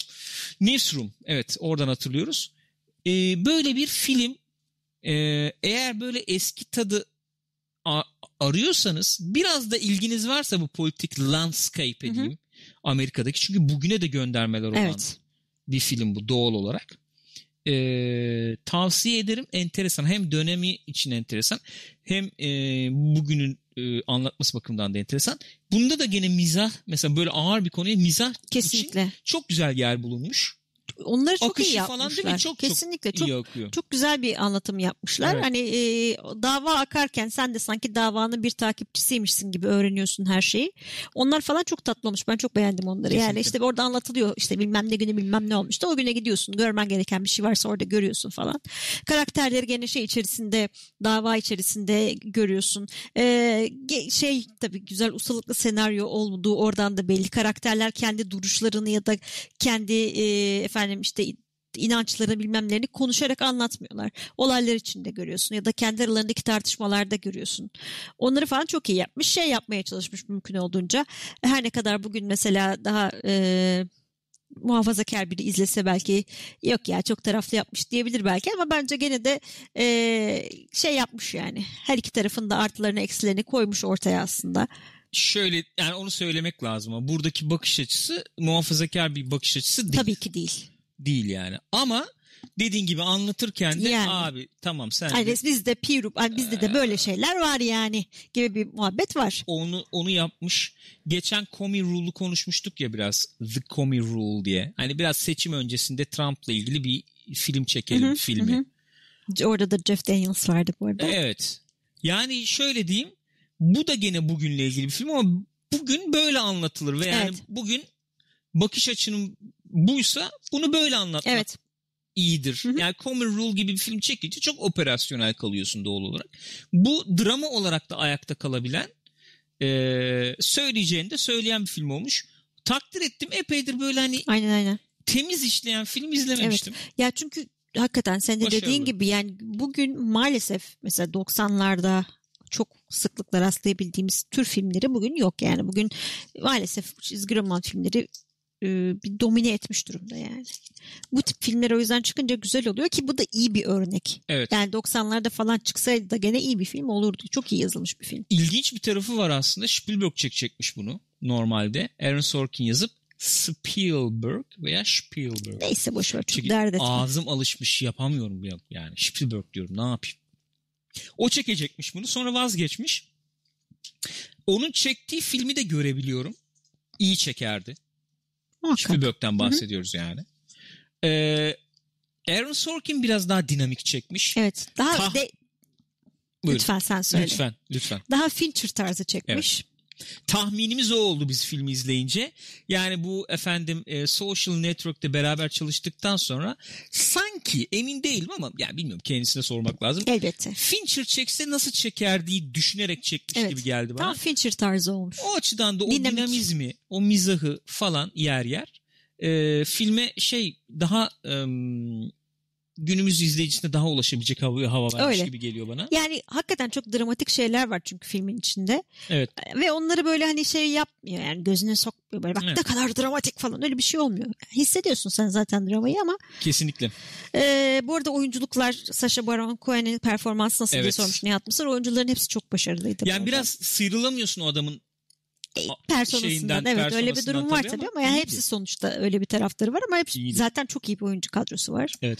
Newsroom evet oradan hatırlıyoruz. E, böyle bir film e, eğer böyle eski tadı a- arıyorsanız biraz da ilginiz varsa bu politik landscape Hı hı. diyeyim Amerika'daki çünkü bugüne de göndermeler olan Evet. Bir film bu doğal olarak. Ee, tavsiye ederim enteresan hem dönemi için enteresan hem e, bugünün e, anlatması bakımından da enteresan. Bunda da gene mizah mesela böyle ağır bir konuya mizah için Kesinlikle. çok güzel yer bulunmuş. Onları çok Akışı iyi falan değil mi? yapmışlar. Çok- çok Kesinlikle çok İyi akıyor. çok güzel bir anlatım yapmışlar. Evet. Hani e, dava akarken sen de sanki davanın bir takipçisiymişsin gibi öğreniyorsun her şeyi. Onlar falan çok tatlı olmuş. Ben çok beğendim onları. Yani Kesinlikle. işte orada anlatılıyor işte bilmem ne günü bilmem ne olmuştu. O güne gidiyorsun. Görmen gereken bir şey varsa orada görüyorsun falan. Karakterleri gene şey içerisinde dava içerisinde görüyorsun. E, ge- şey tabii güzel ustalıklı senaryo olduğu oradan da belli. Karakterler kendi duruşlarını ya da kendi e, efendim işte inançlarını bilmemlerini konuşarak anlatmıyorlar. Olaylar içinde görüyorsun ya da kendi aralarındaki tartışmalarda görüyorsun. Onları falan çok iyi yapmış. Şey yapmaya çalışmış mümkün olduğunca. Her ne kadar bugün mesela daha e, muhafazakar biri izlese belki yok ya çok taraflı yapmış diyebilir belki ama bence gene de e, şey yapmış yani. Her iki tarafın da artılarını eksilerini koymuş ortaya aslında. Şöyle yani onu söylemek lazım ama buradaki bakış açısı muhafazakar bir bakış açısı değil. Tabii ki değil. değil yani. Ama dediğin gibi anlatırken de Yani. abi tamam sen Yani de bizde Pirup, hani bizde de böyle şeyler var yani gibi bir muhabbet var. onu onu yapmış. Geçen Comey Rule'u konuşmuştuk ya biraz. The Comey Rule diye. Hani biraz seçim öncesinde Trump'la ilgili bir film çekelim Hı hı, filmi. hı hı. Orada da Jeff Daniels vardı bu arada. Evet. Yani şöyle diyeyim. Bu da gene bugünle ilgili bir film ama bugün böyle anlatılır ve yani Evet. bugün bakış açının buysa bunu böyle anlatmak Evet. iyidir. Hı hı. Yani Common Rule gibi bir film çekince çok operasyonel kalıyorsun doğal olarak. Bu drama olarak da ayakta kalabilen e, söyleyeceğini de söyleyen bir film olmuş. Takdir ettim epeydir böyle hani Aynen aynen. temiz işleyen film izlememiştim. Ya çünkü hakikaten sen de Başarılı. dediğin gibi yani bugün maalesef mesela 90'larda çok sıklıkla rastlayabildiğimiz tür filmleri bugün yok yani. Bugün maalesef çizgi roman filmleri e, bir domine etmiş durumda yani. Bu tip filmler o yüzden çıkınca güzel oluyor ki bu da iyi bir örnek. Evet. Yani 90'larda falan çıksaydı da gene iyi bir film olurdu. Çok iyi yazılmış bir film. İlginç bir tarafı var aslında. Spielberg çekecekmiş bunu normalde. Aaron Sorkin yazıp Spielberg veya Spielberg. Neyse boş ver çok Çünkü dert etme. ağzım alışmış yapamıyorum ya- yani. Spielberg diyorum ne yapayım. O çekecekmiş bunu sonra vazgeçmiş. Onun çektiği filmi de görebiliyorum. İyi çekerdi. Spielberg'den bahsediyoruz yani. Ee, Aaron Sorkin biraz daha dinamik çekmiş. Evet. Daha Tah- de, Buyurun. lütfen sen söyle. Lütfen, lütfen. Daha Fincher tarzı çekmiş. Tahminimiz o oldu biz filmi izleyince. Yani bu efendim e, Social Network'te beraber çalıştıktan sonra sanki emin değilim ama yani bilmiyorum kendisine sormak lazım. Elbette. Fincher çekse nasıl çeker diye düşünerek çekmiş Evet. gibi geldi bana. Tam Fincher tarzı olmuş. O açıdan da o Dinamik. dinamizmi, o mizahı falan yer yer e, filme şey daha em, günümüz izleyicisine daha ulaşabilecek hava, hava vermiş Öyle. gibi geliyor bana. Yani hakikaten çok dramatik şeyler var çünkü filmin içinde. Evet. Ve onları böyle hani şey yapmıyor yani gözüne sokmuyor. Böyle bak Evet. ne kadar dramatik falan öyle bir şey olmuyor. Hissediyorsun sen zaten dramayı ama Kesinlikle. e, bu arada oyunculuklar Sacha Baron Cohen'in performansı nasıl diye Evet. sormuş Nihat Mısır. Oyuncuların hepsi çok başarılıydı. Yani biraz sıyrılamıyorsun o adamın E, şeyinden, personasından evet öyle bir durum var tabii tabii ama ama yani hepsi sonuçta öyle bir taraftarı var ama hepsi İyiydi. zaten çok iyi bir oyuncu kadrosu var. Evet.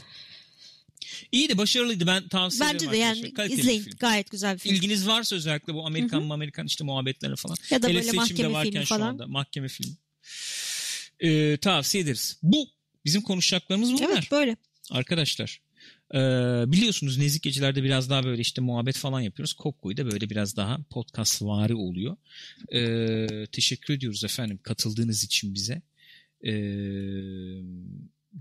İyiydi, başarılıydı. Ben tavsiye Bence ederim de arkadaşlar. yani Kaliteli izleyin film. gayet güzel bir film. İlginiz varsa özellikle bu Amerikan Amerikan işte muhabbetlerine falan. Ya da Hele böyle mahkeme varken filmi şu falan. anda mahkeme filmi. Ee, tavsiye ederiz. Bu bizim konuşacaklarımız bunlar. Evet böyle. Arkadaşlar ee, biliyorsunuz Nezik Gecelerde biraz daha böyle işte muhabbet falan yapıyoruz. Kopko'yu da böyle biraz daha podcast vari oluyor. Ee, teşekkür ediyoruz efendim katıldığınız için bize. Ee,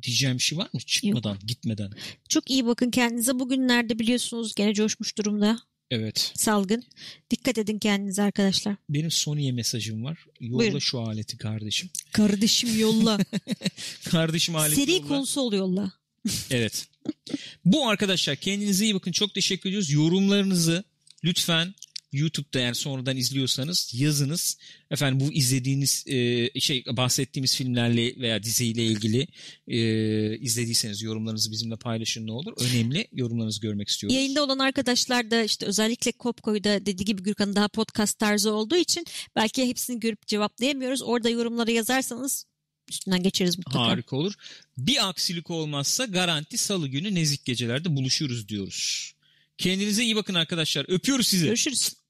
diyeceğim bir şey var mı çıkmadan gitmeden? Çok iyi bakın kendinize. Bugünlerde biliyorsunuz gene coşmuş durumda Evet. salgın. Dikkat edin kendinize arkadaşlar. Benim Sony'ye mesajım var. Yolla Buyurun. şu aleti kardeşim. Kardeşim yolla. Kardeşim aleti Seri yolla. konsol yolla. Evet. Bu arkadaşlar kendinize iyi bakın. Çok teşekkür ediyoruz. Yorumlarınızı lütfen YouTube'da eğer sonradan izliyorsanız yazınız. Efendim bu izlediğiniz e, şey bahsettiğimiz filmlerle veya diziyle ilgili e, izlediyseniz yorumlarınızı bizimle paylaşın ne olur. Önemli yorumlarınızı görmek istiyoruz. Yayında olan arkadaşlar da işte özellikle Kopko'da dediği gibi Gürkan daha podcast tarzı olduğu için belki hepsini görüp cevaplayamıyoruz. Orada yorumlara yazarsanız üstünden geçeriz mutlaka. Harika olur. Bir aksilik olmazsa garanti salı günü nezik gecelerde buluşuruz diyoruz. Kendinize iyi bakın arkadaşlar. Öpüyoruz sizi. Görüşürüz.